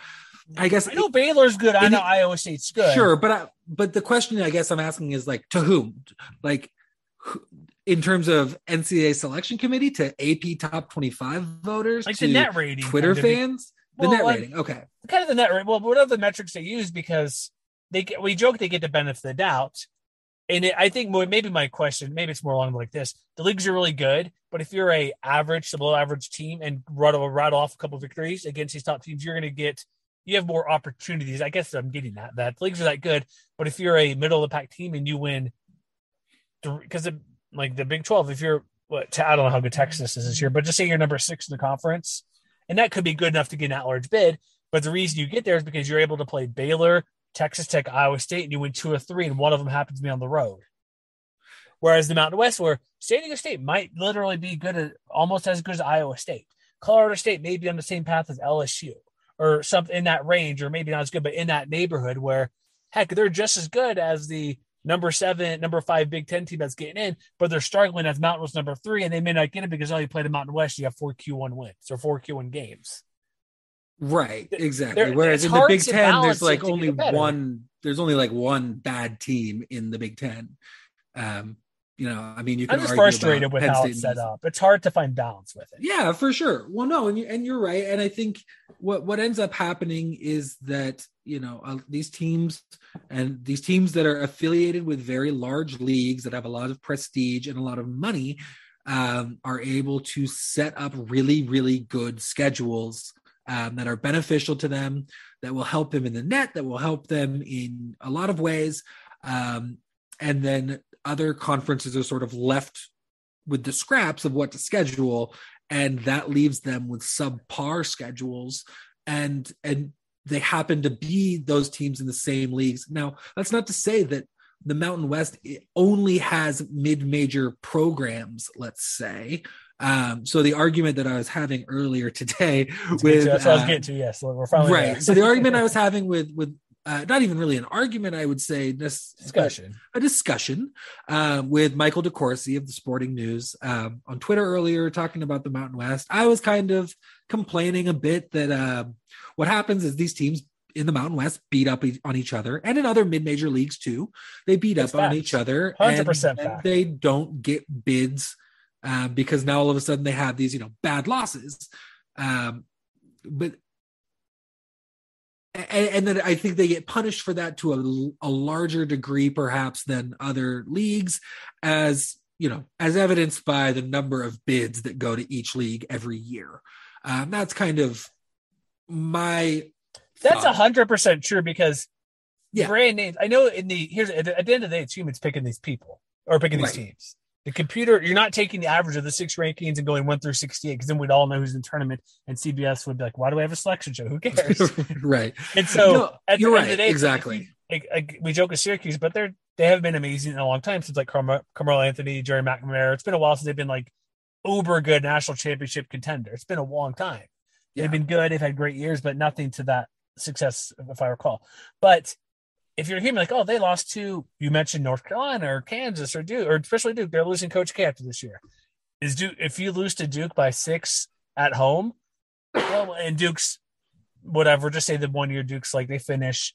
I guess I know Baylor's good. I know the- Iowa State's good. Sure, but I, but the question I guess I'm asking is like to whom, like who- in terms of NCAA selection committee to AP top 25 voters, Like to the net rating. Twitter fans, the Well, net like- rating. Okay, Kind of the net rate. Well, what are the metrics they use because they get, we joke they get the benefit of the doubt. And it, I think maybe my question, maybe it's more along like this: the leagues are really good, but if you're a average to below average team and rattle rattle off a couple victories against these top teams, you're going to get you have more opportunities. I guess I'm getting that that the leagues are that good, but if you're a middle of the pack team and you win, because like the Big Twelve, if you're what I don't know how good Texas is this year, but just say you're number six in the conference, and that could be good enough to get an at-large bid. But the reason you get there is because you're able to play Baylor, Texas Tech, Iowa State, and you win two or three, and one of them happens to be on the road. Whereas the Mountain West, where San Diego State might literally be good at almost as good as Iowa State, Colorado State may be on the same path as LSU or something in that range, or maybe not as good, but in that neighborhood where heck, they're just as good as the number seven, number five Big Ten team that's getting in, but they're struggling as Mountain West number three, and they may not get it because oh, you play the Mountain West, you have four Q1 wins or four Q1 games. Right, exactly. There- Whereas in the Big Ten, there's like only one. There's only like one bad team in the Big Ten. Um, you know, I mean, you can I'm just argue frustrated with Penn how State it's set up. It's hard to find balance with it. Yeah, for sure. Well, no, and you, and you're right. And I think what what ends up happening is that you know uh, these teams and these teams that are affiliated with very large leagues that have a lot of prestige and a lot of money um, are able to set up really really good schedules um, that are beneficial to them, that will help them in the net, that will help them in a lot of ways, um, and then other conferences are sort of left with the scraps of what to schedule and that leaves them with subpar schedules and and they happen to be those teams in the same leagues. Now that's not to say that the mountain west only has mid-major programs let's say um, so the argument that i was having earlier today [LAUGHS] with that's what I was uh, getting to. Yes, we're finally right so the argument i [LAUGHS] was having with with uh, not even really an argument i would say discussion a discussion um, with Michael DeCourcy of the Sporting News um, on Twitter earlier, talking about the Mountain West. I was kind of complaining a bit that uh, what happens is these teams in the Mountain West beat up e- on each other, and in other mid-major leagues too. They beat That's up on each other, 100% and, and they don't get bids um, because now all of a sudden they have these, you know, bad losses. Um, but and, and then I think they get punished for that to a, a larger degree, perhaps, than other leagues, as you know, as evidenced by the number of bids that go to each league every year. Um, that's kind of my. That's a hundred percent true because Yeah. brand names. I know in the here's at the end of the day, it's humans picking these people or picking these teams. The computer, you're not taking the average of the six rankings and going one through sixty-eight because then we'd all know who's in the tournament, and CBS would be like, "Why do we have a selection show? Who cares?" [LAUGHS] right. and so No, at the you're end of the day, exactly. like, like, we joke with Syracuse, but they're they have been amazing in a long time since like Carmelo, Carmelo Anthony, Gerry McNamara. It's been a while since they've been like uber good national championship contender. It's been a long time. Yeah. They've been good. They've had great years, but nothing to that success, if I recall. But if you're hearing like, oh, they lost to you mentioned North Carolina or Kansas or Duke or especially Duke, they're losing Coach K after this year. Is Duke if you lose to Duke by six at home, well, and Duke's whatever, just say the one year Duke's like they finish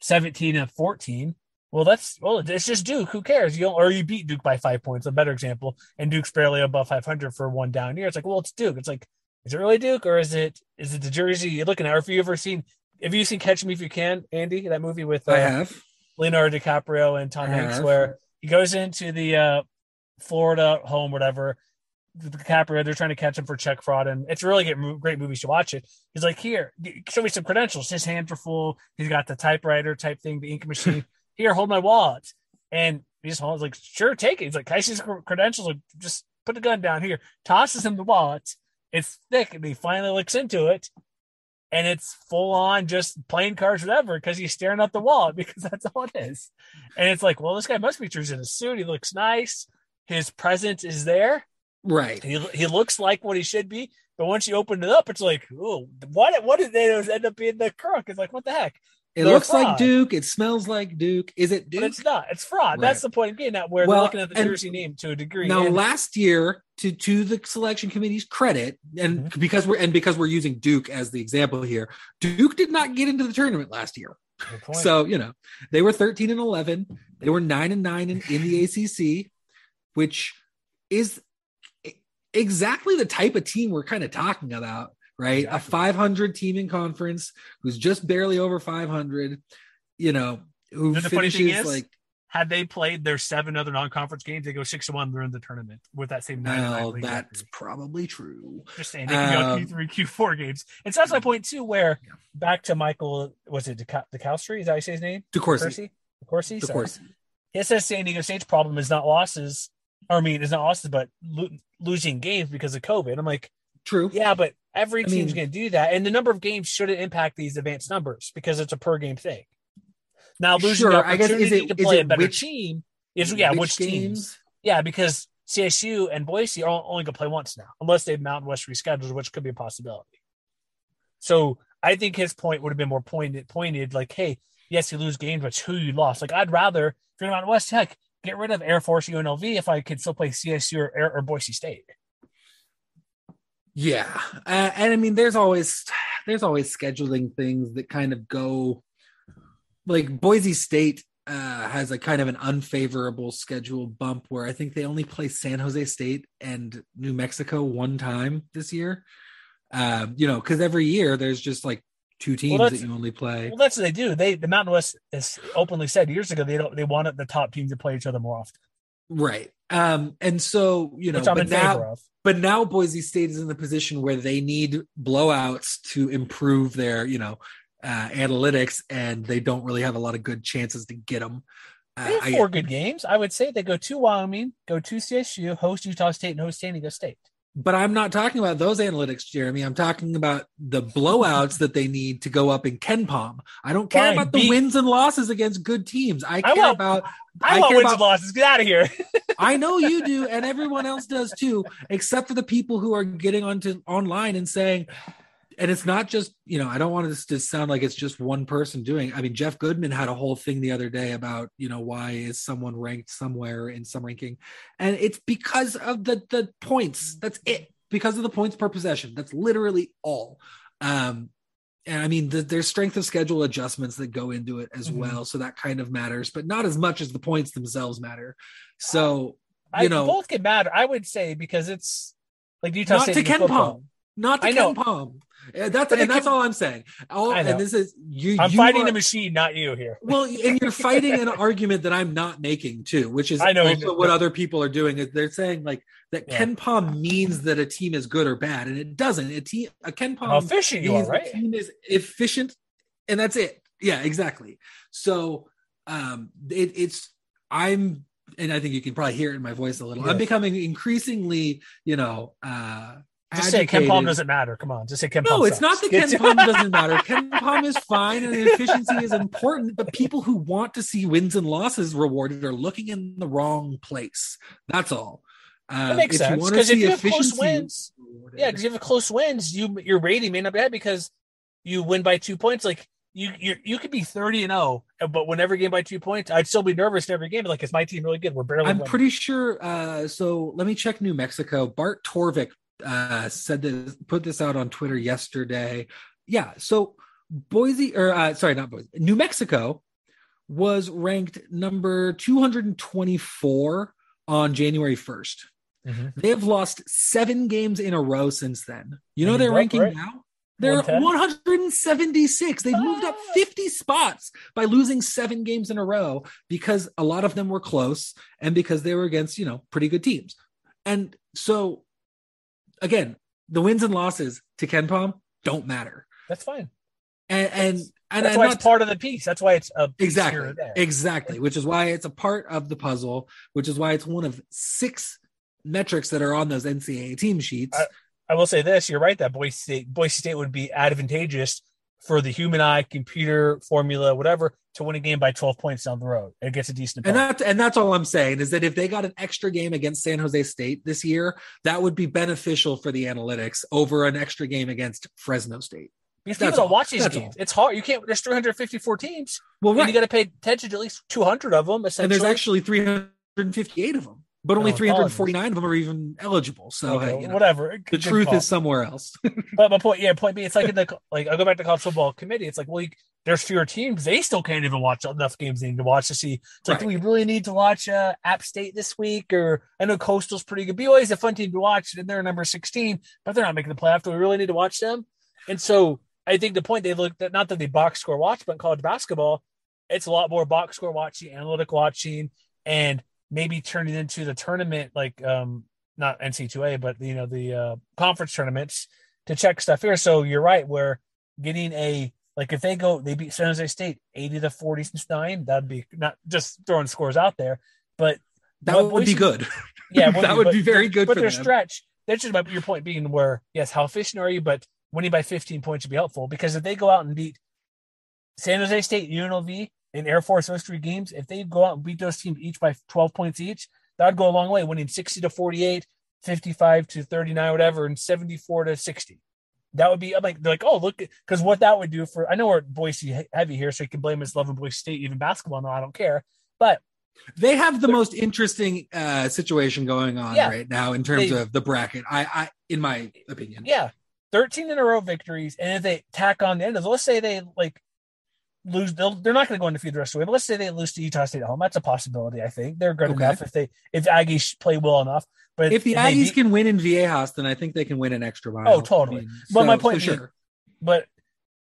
17 and 14. Well, that's well, it's just Duke. Who cares? You or you beat Duke by five points. A better example, and Duke's barely above 500 for one down year. It's like, well, it's Duke. It's like, is it really Duke or is it is it the jersey you're looking at? Or if you ever seen, have you seen Catch Me If You Can, Andy? That movie with uh, I have. Leonardo DiCaprio and Tom I Hanks, have. where he goes into the uh, Florida home, whatever. The DiCaprio, they're trying to catch him for check fraud, and it's a really great, mo- great movie. You should watch it. He's like, "Here, show me some credentials." His hands are full. He's got the typewriter type thing, the ink machine. [LAUGHS] Here, hold my wallet. And he just holds like, "Sure, take it." He's like, "Can I see his credentials?" Like, just put the gun down here. Tosses him the wallet. It's thick, and he finally looks into it. And it's full on just playing cards, whatever, because he's staring at the wall [LAUGHS] because that's all it is. And it's like, well, this guy must be dressed in a suit. He looks nice. His presence is there. Right. He, he looks like what he should be. But once you open it up, it's like, oh, what what did they end up being the crook? It's like, what the heck? It They're looks like. Duke. It smells like Duke. Is it Duke? But it's not. It's fraud. Right. That's the point of getting at where Well, they're looking at the jersey name to a degree. Now, And- last year, to to the selection committee's credit, and Mm-hmm. because we're and because we're using Duke as the example here, Duke did not get into the tournament last year. So you know they were thirteen and eleven. They were nine and nine in, in the [LAUGHS] ACC, which is exactly the type of team we're kind of talking about, right? A five hundred team in conference who's just barely over five hundred. You know, who funny thing finishes is, like had they played their seven other non-conference games, they go six to one. They're in the tournament with that same nine. well, that's record. probably true. just saying they can Um, go Q three, Q four games. And so that's my point too. Where back to Michael, was it DeCa- DeCoustry? Is that how you say his name? DeCourcy. DeCourcy. Course. He says San Diego State's problem is not losses. I mean, it's not losses, but lo- losing games because of COVID. I'm like, True. yeah, but every I team's going to do that, and the number of games shouldn't impact these advanced numbers because it's a per game thing. Now, losing Sure, the I guess, is opportunity it- to is play it a better which- team is yeah, which, which teams? games? Yeah, because CSU and Boise are only going to play once now, unless they Mountain West rescheduled, which could be a possibility. So I think his point would have been more pointed, pointed like, hey, yes, you lose games, but it's who you lost. Like I'd rather if you're Mountain West, heck, get rid of Air Force UNLV if I could still play CSU or, or Boise State. Yeah, uh, and I mean, there's always there's always scheduling things that kind of go like Boise State uh, has a kind of an unfavorable schedule bump where I think they only play San Jose State and New Mexico one time this year. Um, you know, because every year there's just like two teams that's- that you only play. Well, that's what they do. They the Mountain West has openly said years ago they don't they wanted the top teams to play each other more often, Right. Um, and so, you know, but now, but now Boise State is in the position where they need blowouts to improve their, you know, uh, analytics, and they don't really have a lot of good chances to get them. Uh, They have I- four good games. I would say they go to Wyoming, go to CSU, host Utah State, and host San Diego State. But I'm not talking about those analytics, Jeremy. I'm talking about the blowouts that they need to go up in KenPom. I don't care Fine, about the beat- wins and losses against good teams. I I care want- about. I, I want care wins about- and losses. Get out of here. [LAUGHS] I know you do, and everyone else does too, except for the people who are getting onto online and saying, and it's not just you know, I don't want this to sound like it's just one person doing. I mean, Jeff Goodman had a whole thing the other day about you know why is someone ranked somewhere in some ranking, and it's because of the the points. That's it. Because of the points per possession. That's literally all. Um, and I mean, the, there's strength of schedule adjustments that go into it as Mhm. well, so that kind of matters, but not as much as the points themselves matter. So I, you know, both can matter. I would say because it's like Utah not State to Ken football. Palm, not to I know. KenPom. Uh, That's and that's all I'm saying. All, and this is you. I'm you fighting are- the machine, not you here. Well, and you're fighting an [LAUGHS] argument that I'm not making too, which is I know, also what other people are doing. Is they're saying like that Yeah. KenPom means that a team is good or bad, and it doesn't. A team, a KenPom efficient you are, right? Team is efficient, and that's it. Yeah, exactly. So, um, it, it's I'm, and I think you can probably hear it in my voice a little. I'm becoming increasingly, you know, uh, Just say KenPom doesn't matter. Come on, just say KenPom. No, it's not sucks. that KenPom doesn't matter. KenPom is fine and efficiency is important, but people who want to see wins and losses rewarded are looking in the wrong place. That's all. Um, That makes sense because if you have close wins, yeah, because you have close wins, you your rating may not be bad because you win by two points. Like you, you, you could be thirty and zero, but whenever game by two points, I'd still be nervous in every game. Like, is my team really good? We're barely. I'm winning. pretty sure. Uh, so let me check New Mexico. Bart Torvik uh, said this, put this out on Twitter yesterday. Yeah. So Boise, or uh, sorry, not Boise, New Mexico was ranked number 224 on January 1st. Mhm. They have lost seven games in a row since then. You know their ranking right? now? They're 110? 176. They've moved up 50 spots by losing seven games in a row because a lot of them were close and because they were against, you know, pretty good teams. And so, again, the wins and losses to KenPom don't matter. That's fine. And and and That's why not- it's part of the piece. That's why it's a exactly exactly which is why it's a part of the puzzle which is why it's one of six metrics that are on those ncaa team sheets I- I will say this: you're right that Boise State, Boise State would be advantageous for the human eye, computer formula, whatever, to win a game by 12 points down the road. It gets a decent. And that's and that's all I'm saying is that if they got an extra game against San Jose State this year, that would be beneficial for the analytics over an extra game against Fresno State. Because That's people don't all. watch these That's games. all. It's hard. You can't. There's 354 teams. Well, right. you got to pay attention to at least 200 of them. and there's actually 358 of them, but only Oh, 349 of them are even eligible. So Okay, hey, you know, whatever. the truth call. is somewhere else. [LAUGHS] But my point, yeah, point B, it's like in the like I go back to college football committee. It's like, well, you, there's fewer teams. They still can't even watch enough games they need to watch to see. It's like, do we really need to watch uh, App State this week? Or I know Coastal's pretty good. BYU is a fun team to watch, and they're number 16, but they're not making the playoff. Do we really need to watch them? And so I think the point they looked at, not that they box score watch, but in college basketball, it's a lot more box score watching, analytic watching, and maybe turning into the tournament like um not NC2A, but you know the uh, conference tournaments to check stuff here. So you're right, where getting a like if they go they beat San Jose State 80 to 49, that'd be not just throwing scores out there, but That would be good. Yeah, [LAUGHS] that would but- be very good But for their them. stretch. That's just my, your point being where yes, how efficient are you? But winning by 15 points would be helpful because if they go out and beat San Jose State, UNLV, and Air Force three games, if they go out and beat those teams each by 12 points each, that'd go a long way, winning 60 to 48, 55 to 39, whatever, and 74 to 60. That would be I'm like they're like oh look because what that would do for I know we're Boise heavy here so you can blame us loving Boise State even basketball no I don't care but They have the most interesting uh, situation going on Yeah. right now in terms They- of the bracket. I, I, in my opinion, Yeah, thirteen in a row victories, and if they tack on the end of, let's say they like lose, they'll, they're not going to go undefeated the rest of the way. But let's say they lose to Utah State at home. That's a possibility. I think they're good Okay. enough if they if Aggies play well enough. But if the they Aggies beat- can win in Viejas, then I think they can win an extra mile. Oh, totally. I mean, But so- my point so being- sure. but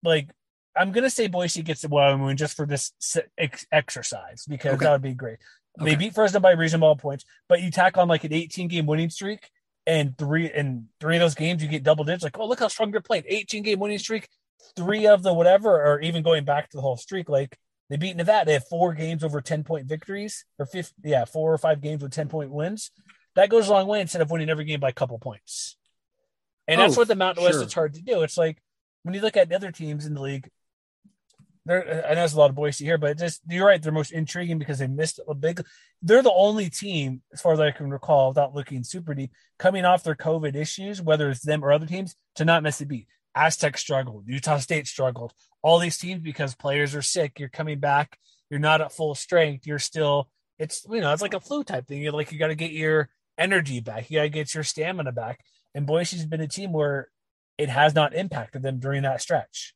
like I'm gonna say Boise gets the Wyoming win just for this ex- exercise because Okay. that would be great. They Okay. beat Fresno by reasonable points, but you tack on like an 18 game winning streak, and three and three of those games you get double digits. Like, oh look how strong they're playing. 18 game winning streak, three of the whatever, or even going back to the whole streak. Like they beat Nevada, they have four games over 10 point victories, or fifth, yeah, four or five games with 10 point wins. That goes a long way instead of winning every game by a couple points. And that's Oh, what the Mountain West sure. it's hard to do. It's like when you look at the other teams in the league, there uh, I know there's a lot of Boise here, but just you're right, they're most intriguing because they missed a big they're the only team, as far as I can recall, without looking super deep, coming off their COVID issues, whether it's them or other teams, to not miss a beat. Aztec struggled, Utah State struggled, all these teams because players are sick, you're coming back, you're not at full strength, you're still it's you know, it's like a flu type thing. You're like you gotta get your energy back, you gotta get your stamina back. And Boise's been a team where it has not impacted them during that stretch.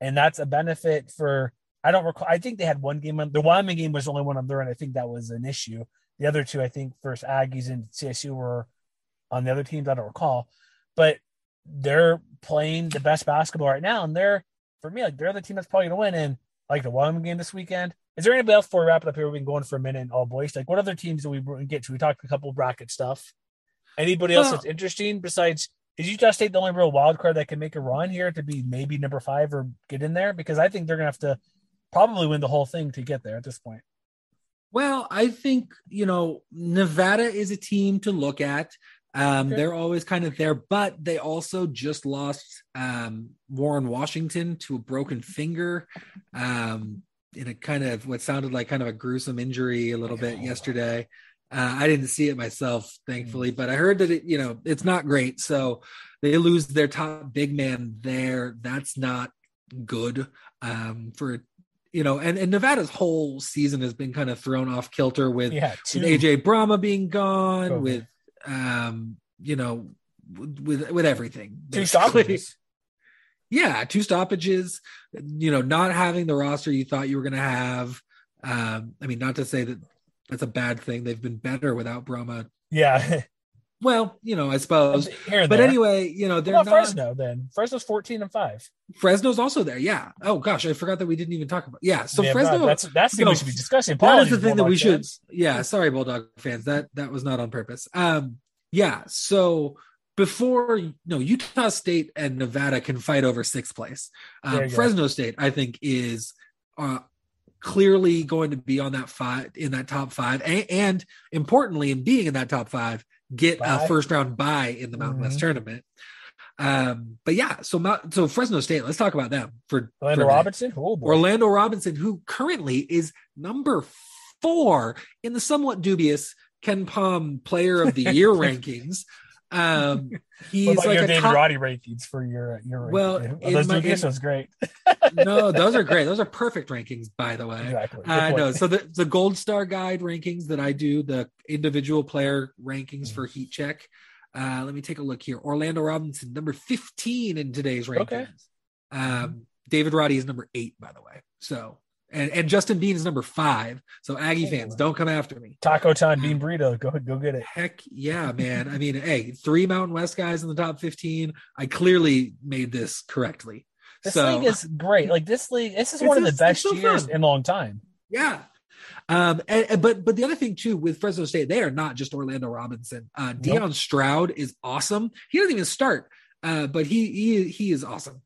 And that's a benefit for I don't recall. I think they had one game. The Wyoming game was the only one on their end. I think that was an issue. The other two, I think, first Aggies and CSU were on the other teams. I don't recall, but they're playing the best basketball right now, and they're for me like they're the team that's probably going to win. And like the Wyoming game this weekend. Is there anybody else before we wrap it up here? We've been going for a minute. And all boys, like what other teams do we get to? We talked a couple bracket stuff. Anybody else Well- that's interesting besides? Is Utah State the only real wild card that can make a run here to be maybe number five or get in there? Because I think they're gonna have to probably win the whole thing to get there at this point. Well, I think, you know, Nevada is a team to look at. Um. They're always kind of there, but they also just lost um, Warren Washington to a broken finger um, in a kind of what sounded like kind of a gruesome injury a little bit yesterday. Uh, I didn't see it myself, thankfully, but I heard that it, you know, it's not great. So they lose their top big man there. That's not good um, for you know, and, and Nevada's whole season has been kind of thrown off kilter with, Yeah, with AJ Bramah being gone, COVID. with um, you know, with with everything. Two stoppages. Yeah, two stoppages. You know, not having the roster you thought you were going to have. Um, I mean, not to say that that's a bad thing. They've been better without Bramah. Yeah. [LAUGHS] Well, you know, I suppose. But anyway, you know, they're not. Fresno then? Fresno's fourteen and five. Fresno's also there. Yeah. Oh gosh, I forgot that we didn't even talk about. Yeah. So Yeah, Fresno. that's that's the thing no, we should be discussing. That is Apologies, the thing that we Bulldog should. fans. Yeah. Sorry, Bulldog fans. That that was not on purpose. Um. Yeah. So before no Utah State and Nevada can fight over sixth place. Um. Fresno State, I think, is uh, clearly going to be on that five in that top five, and, and importantly, in being in that top five, get Bye. a first round bye in the Mountain West Mhm. tournament. Um, but yeah, so Mount, so Fresno State. Let's talk about them for Orlando for. Robinson. Oh boy. Orlando Robinson, who currently is number four in the somewhat dubious KenPom Player of the Year [LAUGHS] rankings. Um, [LAUGHS] he's like your David top, Roddy rankings for your your Well, ranking? those my- in- was great. no, those are great. [LAUGHS] Those are perfect rankings, by the way. Exactly. Good Uh, no, so the, the Gold Star Guide rankings that I do, the individual player rankings for Heat Check. Uh, let me take a look here. Orlando Robinson, number 15 in today's rankings. Okay. Um, David Roddy is number eight, by the way. So, and, and Justin Bean is number five. So, Aggie Oh. fans, don't come after me. Taco time bean burrito. Go go get it. Heck yeah, man. I mean, hey, three Mountain West guys in the top 15. I clearly made this correctly. This so, league is great. Like this league, this is one of the best so years fun. in a long time. Yeah. Um, and, and- but but the other thing too with Fresno State, they are not just Orlando Robinson. Uh, Deon Stroud is awesome. He doesn't even start, uh, but he he he is awesome.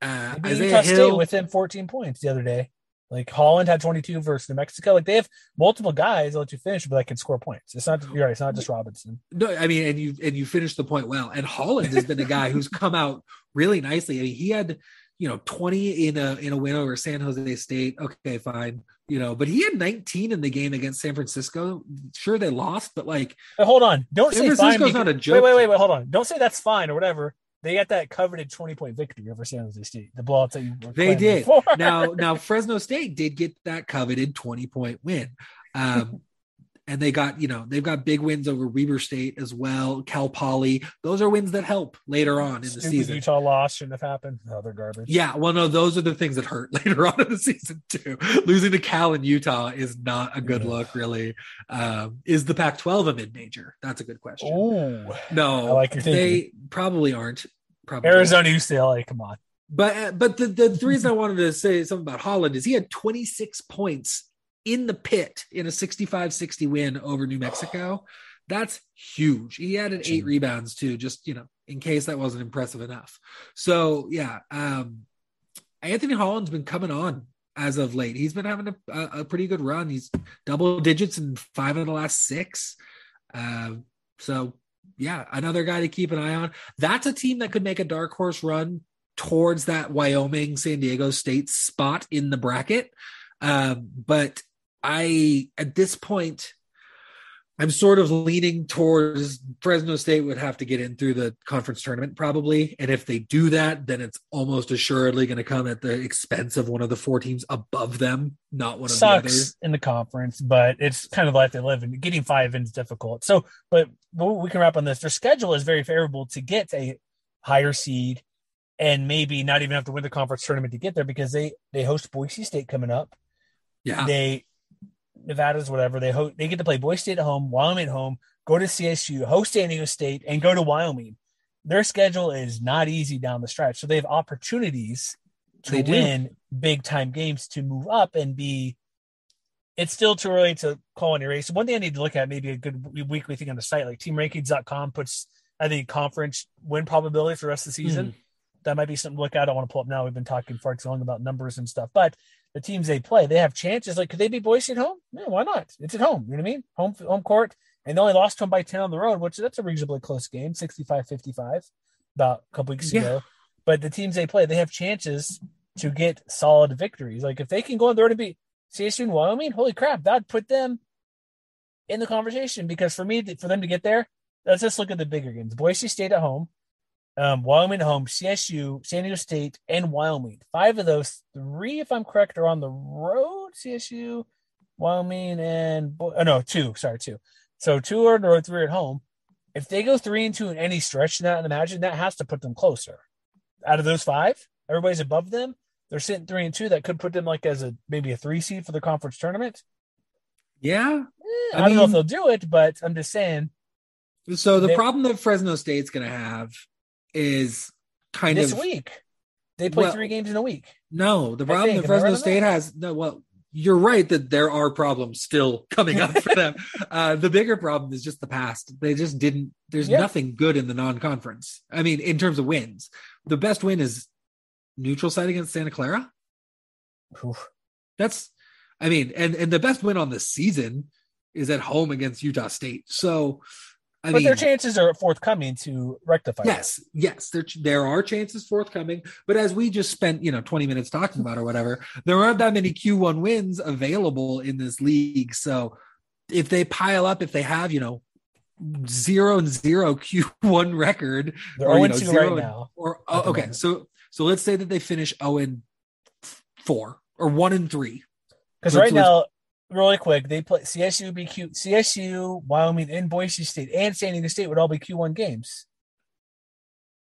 Uh, They beat Isaiah Utah State Hill, within 14 points the other day. Like Holland had 22 versus New Mexico. Like they have multiple guys that let you finish, but that can score points. It's not you're right. It's not just Robinson. no, I mean, and you and you finished the point well. And Holland has been a guy who's come out really nicely. I mean, he had you know 20 in a in a win over San Jose State. Okay, fine, you know, but he had 19 in the game against San Francisco. Sure, they lost, but like But hold on, don't San say fine. Francisco's because- not a Wait, joke. wait, wait, wait. Hold on. Don't say that's fine or whatever. They got that coveted 20 point victory over San Jose State. The blowouts that you were They did. for. now, [LAUGHS] now Fresno State did get that coveted 20 point win. Um, and they got, you know, they've got big wins over Weber State as well, Cal Poly. Those are wins that help later on in the Stupid season. Utah loss shouldn't have happened. Oh, they're garbage. Yeah, well, no, those are the things that hurt [LAUGHS] later on in the season too. Losing to Cal and Utah is not a good Yeah. look, really. Um, is the Pac-12 a mid-major? That's a good question. Ooh. no, I like your they probably aren't. Probably Arizona, UCLA. Come on. But uh, but the, the the reason I wanted to say something about Holland is he had 26 points in the pit in a 65-60 win over New Mexico. That's huge. He added eight rebounds too, just you know, in case that wasn't impressive enough. So yeah, um Anthony Holland's been coming on as of late. He's been having a, a, a pretty good run. He's double digits in five of the last six. Um, so yeah, another guy to keep an eye on. That's a team that could make a dark horse run towards that Wyoming San Diego State spot in the bracket. Um, but I, at this point, I'm sort of leaning towards Fresno State would have to get in through the conference tournament probably. And if they do that, then it's almost assuredly going to come at the expense of one of the four teams above them, not one of the others. In the conference, but it's kind of life they live in. Getting five in is difficult. So, but we can wrap on this. Their schedule is very favorable to get a higher seed and maybe not even have to win the conference tournament to get there because they they host Boise State coming up. Yeah. They Nevada's whatever they host. They get to play Boise State at home, Wyoming at home, go to CSU, host San Diego State, and go to Wyoming. Their schedule is not easy down the stretch, so they have opportunities to They do. win big time games to move up and be. It's still too early to call any race. One thing I need to look at, maybe a good weekly thing on the site, like teamrankings.com puts, I think, conference win probability for the rest of the season. Hmm. That might be something to look at. I don't want to pull up now. We've been talking far too long about numbers and stuff, but the teams they play, they have chances. Like, could they be Boise at home? Yeah, why not? It's at home. You know what I mean? Home home court. And they only lost to them by 10 on the road, which that's a reasonably close game, 65 55, about a couple weeks Yeah. ago. But the teams they play, they have chances to get solid victories. Like, if they can go on the road and beat CSU and Wyoming, holy crap, that'd put them in the conversation. Because for me, for them to get there, let's just look at the bigger games. Boise State at home, um, Wyoming at home, CSU, San Diego State, and Wyoming. Five of those three, if I'm correct, are on the road. CSU, Wyoming, and oh, no, two. Sorry, two. So two are on the road, three at home. If they go three and two in any stretch, now imagine that has to put them closer. Out of those five, everybody's above them. They're sitting three and two. That could put them like as a maybe a three seed for the conference tournament. Yeah. I, don't know if they'll do it, but I'm just saying So the They- problem that Fresno State's going to have is kind this of this week they play Well, three games in a week. No, the problem think. that I right Fresno State has. No, well, you're right that there are problems still [LAUGHS] coming up for them. [LAUGHS] Uh, the bigger problem is just the past. They just didn't. There's Yeah. nothing good in the non-conference. I mean, in terms of wins, the best win is neutral site against Santa Clara. Oof. That's, I mean, and and the best win on the season is at home against Utah State. So, I but mean, their chances are forthcoming to rectify. that. yes, yes, there there are chances forthcoming. But as we just spent you know twenty minutes talking about or whatever, there aren't that many Q one wins available in this league. So if they pile up, if they have you know zero and zero Q one record, They're or, you oh know, 2 right and- now. or oh, okay, moment. so so let's say that they finish zero and four or one and three. Because right now, really quick, they play CSU would be Q CSU, Wyoming, and Boise State and San Diego State would all be Q one games.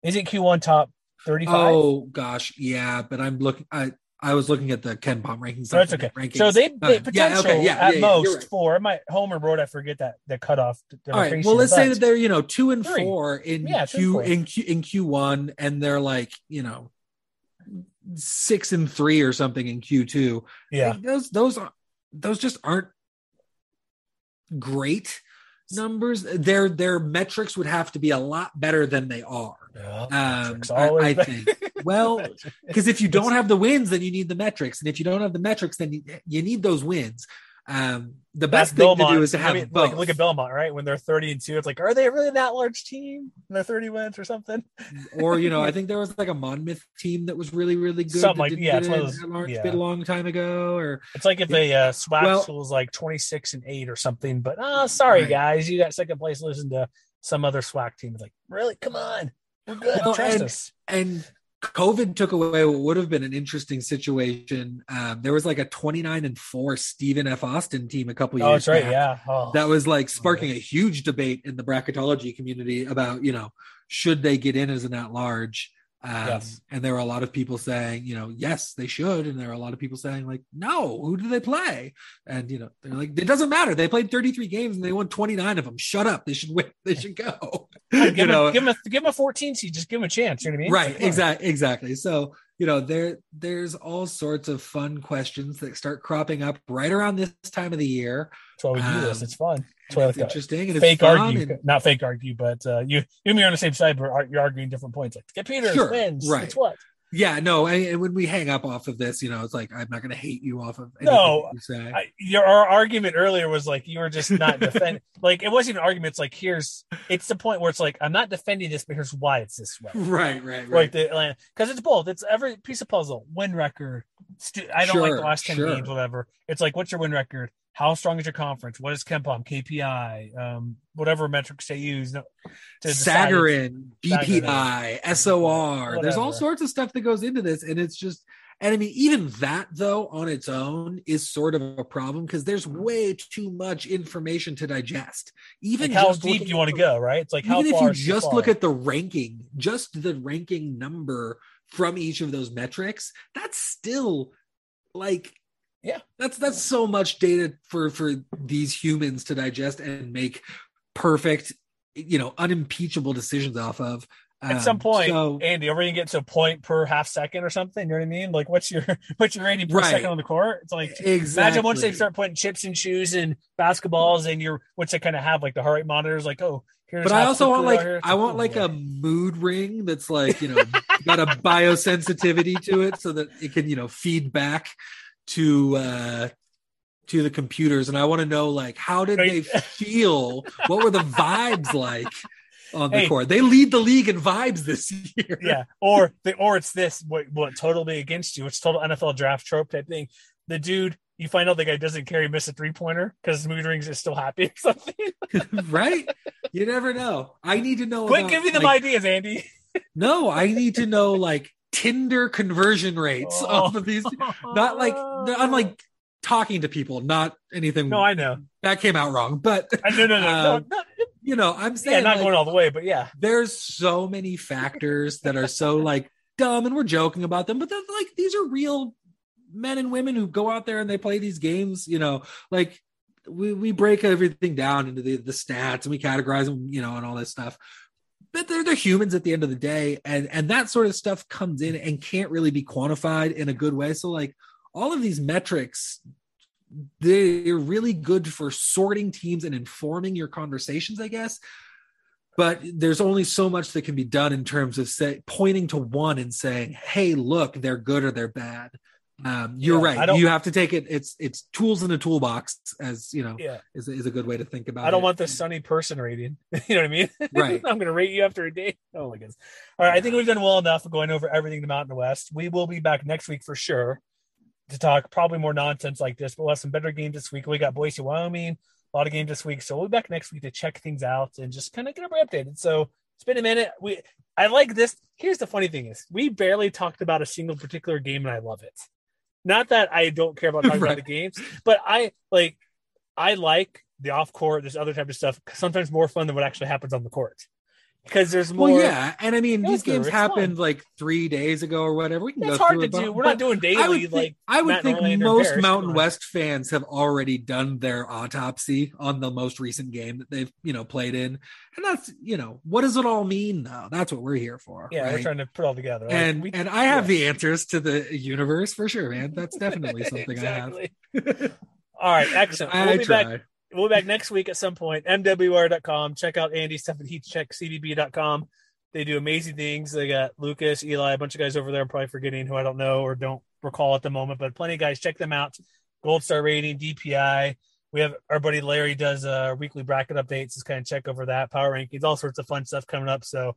Isn't Q one top thirty five? Oh gosh, yeah, but I'm looking. I I was looking at the KenPom rankings. So that's okay. Rankings. So they, Uh, they potential yeah, okay, yeah, at yeah, most right. for my Homer Road. I forget that the cutoff. All right. Well, let's say that they're you know two and Three. four in Yeah, Q four. in Q in Q one, and they're like you know six and three or something in Q two. yeah. those those are those just aren't great numbers. Their their metrics would have to be a lot better than they are. Yeah, Um, I, I think. [LAUGHS] Well, [LAUGHS] because if you don't have the wins, then you need the metrics, and if you don't have the metrics, then you, you need those wins. Um, the That's best thing to do is to I have mean, both. like look at Belmont, right? When they're thirty and two, it's like, are they really that large team? And they're thirty wins or something. or you know, I [LAUGHS] think there was like a Monmouth team that was really really good. Something like- yeah, it's one of those- a large yeah. bit a long time ago. Or It's like if a uh, SWAC Well- school is like twenty six and eight or something. But oh, sorry Right. guys, you got second place. Listen to some other SWAC team. It's like, really? Come on, we're good. Well, Trust and- us. and COVID took away what would have been an interesting situation. Um, there was like a 29 and 4 Stephen F. Austin team a couple years Oh, that's right. back Yeah. Oh. that was like sparking a huge debate in the bracketology community about, you know, should they get in as an at large? Um, Yes. And there were a lot of people saying, you know, yes, they should. And there were a lot of people saying, like, no, who do they play? And, you know, they're like, it doesn't matter. They played 33 games and they won 29 of them. Shut up. They should win. [LAUGHS] They should go. give, you him, know, give him a give him a fourteen seed. Just give him a chance. You know what I mean? right exactly exactly so you know there there's all sorts of fun questions that start cropping up right around this time of the year That's why we do this. Um, It's fun. It's that. interesting and it's fake fun argue, and- not fake argue, but uh, you you and me are on the same side, but you're arguing different points. Like computers Sure, wins. right. It's what? Yeah no and, when we hang up off of this you know it's like i'm not going to hate you off of anything No, you say I, your our argument earlier was like you were just not defending. [LAUGHS] like it wasn't even an argument. It's like here's it's the point where it's like I'm not defending this, but here's why it's this way. right right right the because it's both. It's every piece of puzzle. Win record. Stu- I don't like the last ten sure. games, whatever. It's like what's your win record? How strong is your conference? What is KenPom, KPI, um, whatever metrics they use? No, to decide it's- sagarin bpi sor there's all sorts of stuff that goes into this and it's just and i mean even that though on its own is sort of a problem because there's way too much information to digest even Like how deep you want to go, right? It's like how even if far you just look at the ranking, just the ranking number from each of those metrics, that's still like Yeah. that's that's so much data for for these humans to digest and make perfect, you know, unimpeachable decisions off of. at Um, some point, so- Andy, are we gonna get to a point per half second or something? You know what I mean? Like, what's your [LAUGHS] what's your rating per Right. second on the court? It's like exactly. imagine once they start putting chips and shoes and basketballs, and you're once they kind of have like the heart rate monitors, like, oh, here's. but I also want like I want like boy. a mood ring that's like you know got a biosensitivity to it so that it can you know feed back to uh to the computers and I want to know like how did they [LAUGHS] feel what were the vibes like on the Hey. court they lead the league in vibes this [LAUGHS] year yeah, or the or it's this what what totally against you. It's total NFL draft trope type thing. The dude, you find out the guy doesn't carry miss a three pointer because mood rings is still happy or [LAUGHS] something. right you never know I need to know Quit about, giving them like, ideas, Andy. no I need to know like Tinder conversion rates Oh. off of these not like I'm like [LAUGHS] talking to people, not anything. No, I know. that came out wrong, but I no no no, no, um, no you know, I'm yeah, saying not like, going all the way, but yeah. there's so many factors that are so [LAUGHS] like dumb, and we're joking about them, but they're like these are real men and women who go out there and they play these games. You know, like we we break everything down into the the stats and we categorize them, you know, and all this stuff. But they're they're humans at the end of the day, and and that sort of stuff comes in and can't really be quantified in a good way. So like all of these metrics they're really good for sorting teams and informing your conversations i guess but there's only so much that can be done in terms of say pointing to one and saying hey look they're good or they're bad Um, you're Yeah, right. You have to take it. It's it's tools in a toolbox, as you know, Yeah. is is a good way to think about. It. I don't it. want the sunny person rating. [LAUGHS] you know what I mean? [LAUGHS] Right. I'm going to rate you after a day. Oh my goodness. All right. I think we've done well enough going over everything the Mountain West. We will be back next week for sure to talk probably more nonsense like this, but we'll have some better games this week. We got Boise, Wyoming, a lot of games this week. So we'll be back next week to check things out and just kind of get everybody updated. So it's been a minute. We I like this. Here's the funny thing is we barely talked about a single particular game and I love it. Not that I don't care about talking [LAUGHS] Right. about the games, but I like I like the off court, this other type of stuff. Sometimes more fun than what actually happens on the court because there's more. Well, yeah, and I mean these games happened like three days ago or whatever. We can go It's go hard to do. We're not doing daily I would think, like I would think most. Mountain. West fans have already done their autopsy on the most recent game that they've you know played in, and that's you know what does it all mean though? That's what we're here for. Yeah, we're trying to put it all together. Like, and we- and I have yes. the answers to the universe for sure, man. That's definitely [LAUGHS] something exactly. I have. [LAUGHS] All right, excellent. I We'll be try. back. We'll be back next week at some point. MWR.com. Check out Andy's stuff at heatcheckcbb.com. They do amazing things. They got Lucas, Eli, a bunch of guys over there. I'm probably forgetting who I don't know or don't recall at the moment, but plenty of guys. Check them out. Gold star rating, DPI. We have our buddy Larry does uh, weekly bracket updates. Just kind of check over that, power rankings, all sorts of fun stuff coming up. So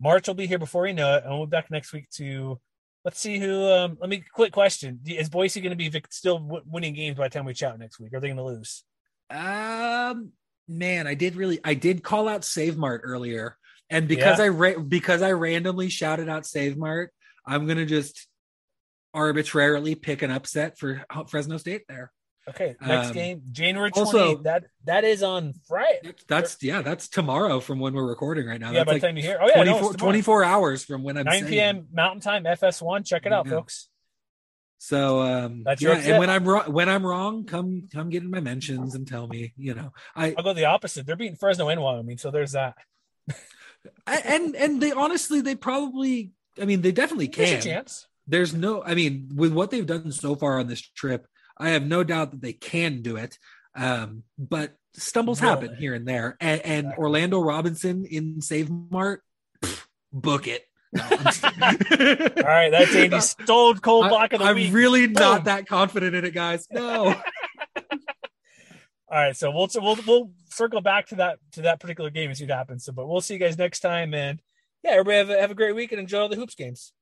March will be here before you know it, and we'll be back next week to let's see who. Um, let me quick question: Is Boise going to be still w- winning games by the time we chat next week? Are they going to lose? Um, man, I did really, I did call out Save Mart earlier, and because Yeah. I ra- because I randomly shouted out Save Mart, I'm gonna just arbitrarily pick an upset for Fresno State there. Okay, next Um, game January also- that that is on Friday. That's yeah, that's tomorrow from when we're recording right now. Yeah, that's by the like time you hear, oh yeah, 24, it's tomorrow. 24 hours from when I'm 9 saying p.m. Mountain Time, FS1. Check it out, Yeah. folks. So um That's yeah, your and when I'm wrong when I'm wrong, come come get in my mentions and tell me, you know. I I'll go the opposite. They're beating Fresno and Wyoming, I mean so there's that. I- and and they honestly they probably I mean they definitely There's can. a chance. There's no I mean with what they've done so far on this trip, I have no doubt that they can do it. Um but stumbles happen here and there. And, and Exactly. Orlando Robinson in Save Mart, pff, book it. No, I'm just- All right, that's Andy's stone cold block of the week. I'm really not Boom. that confident in it, guys. No. [LAUGHS] All right, so we'll we'll we'll circle back to that to that particular game and see what happens. So, but we'll see you guys next time, and yeah, everybody have a, have a great week and enjoy all the hoops games.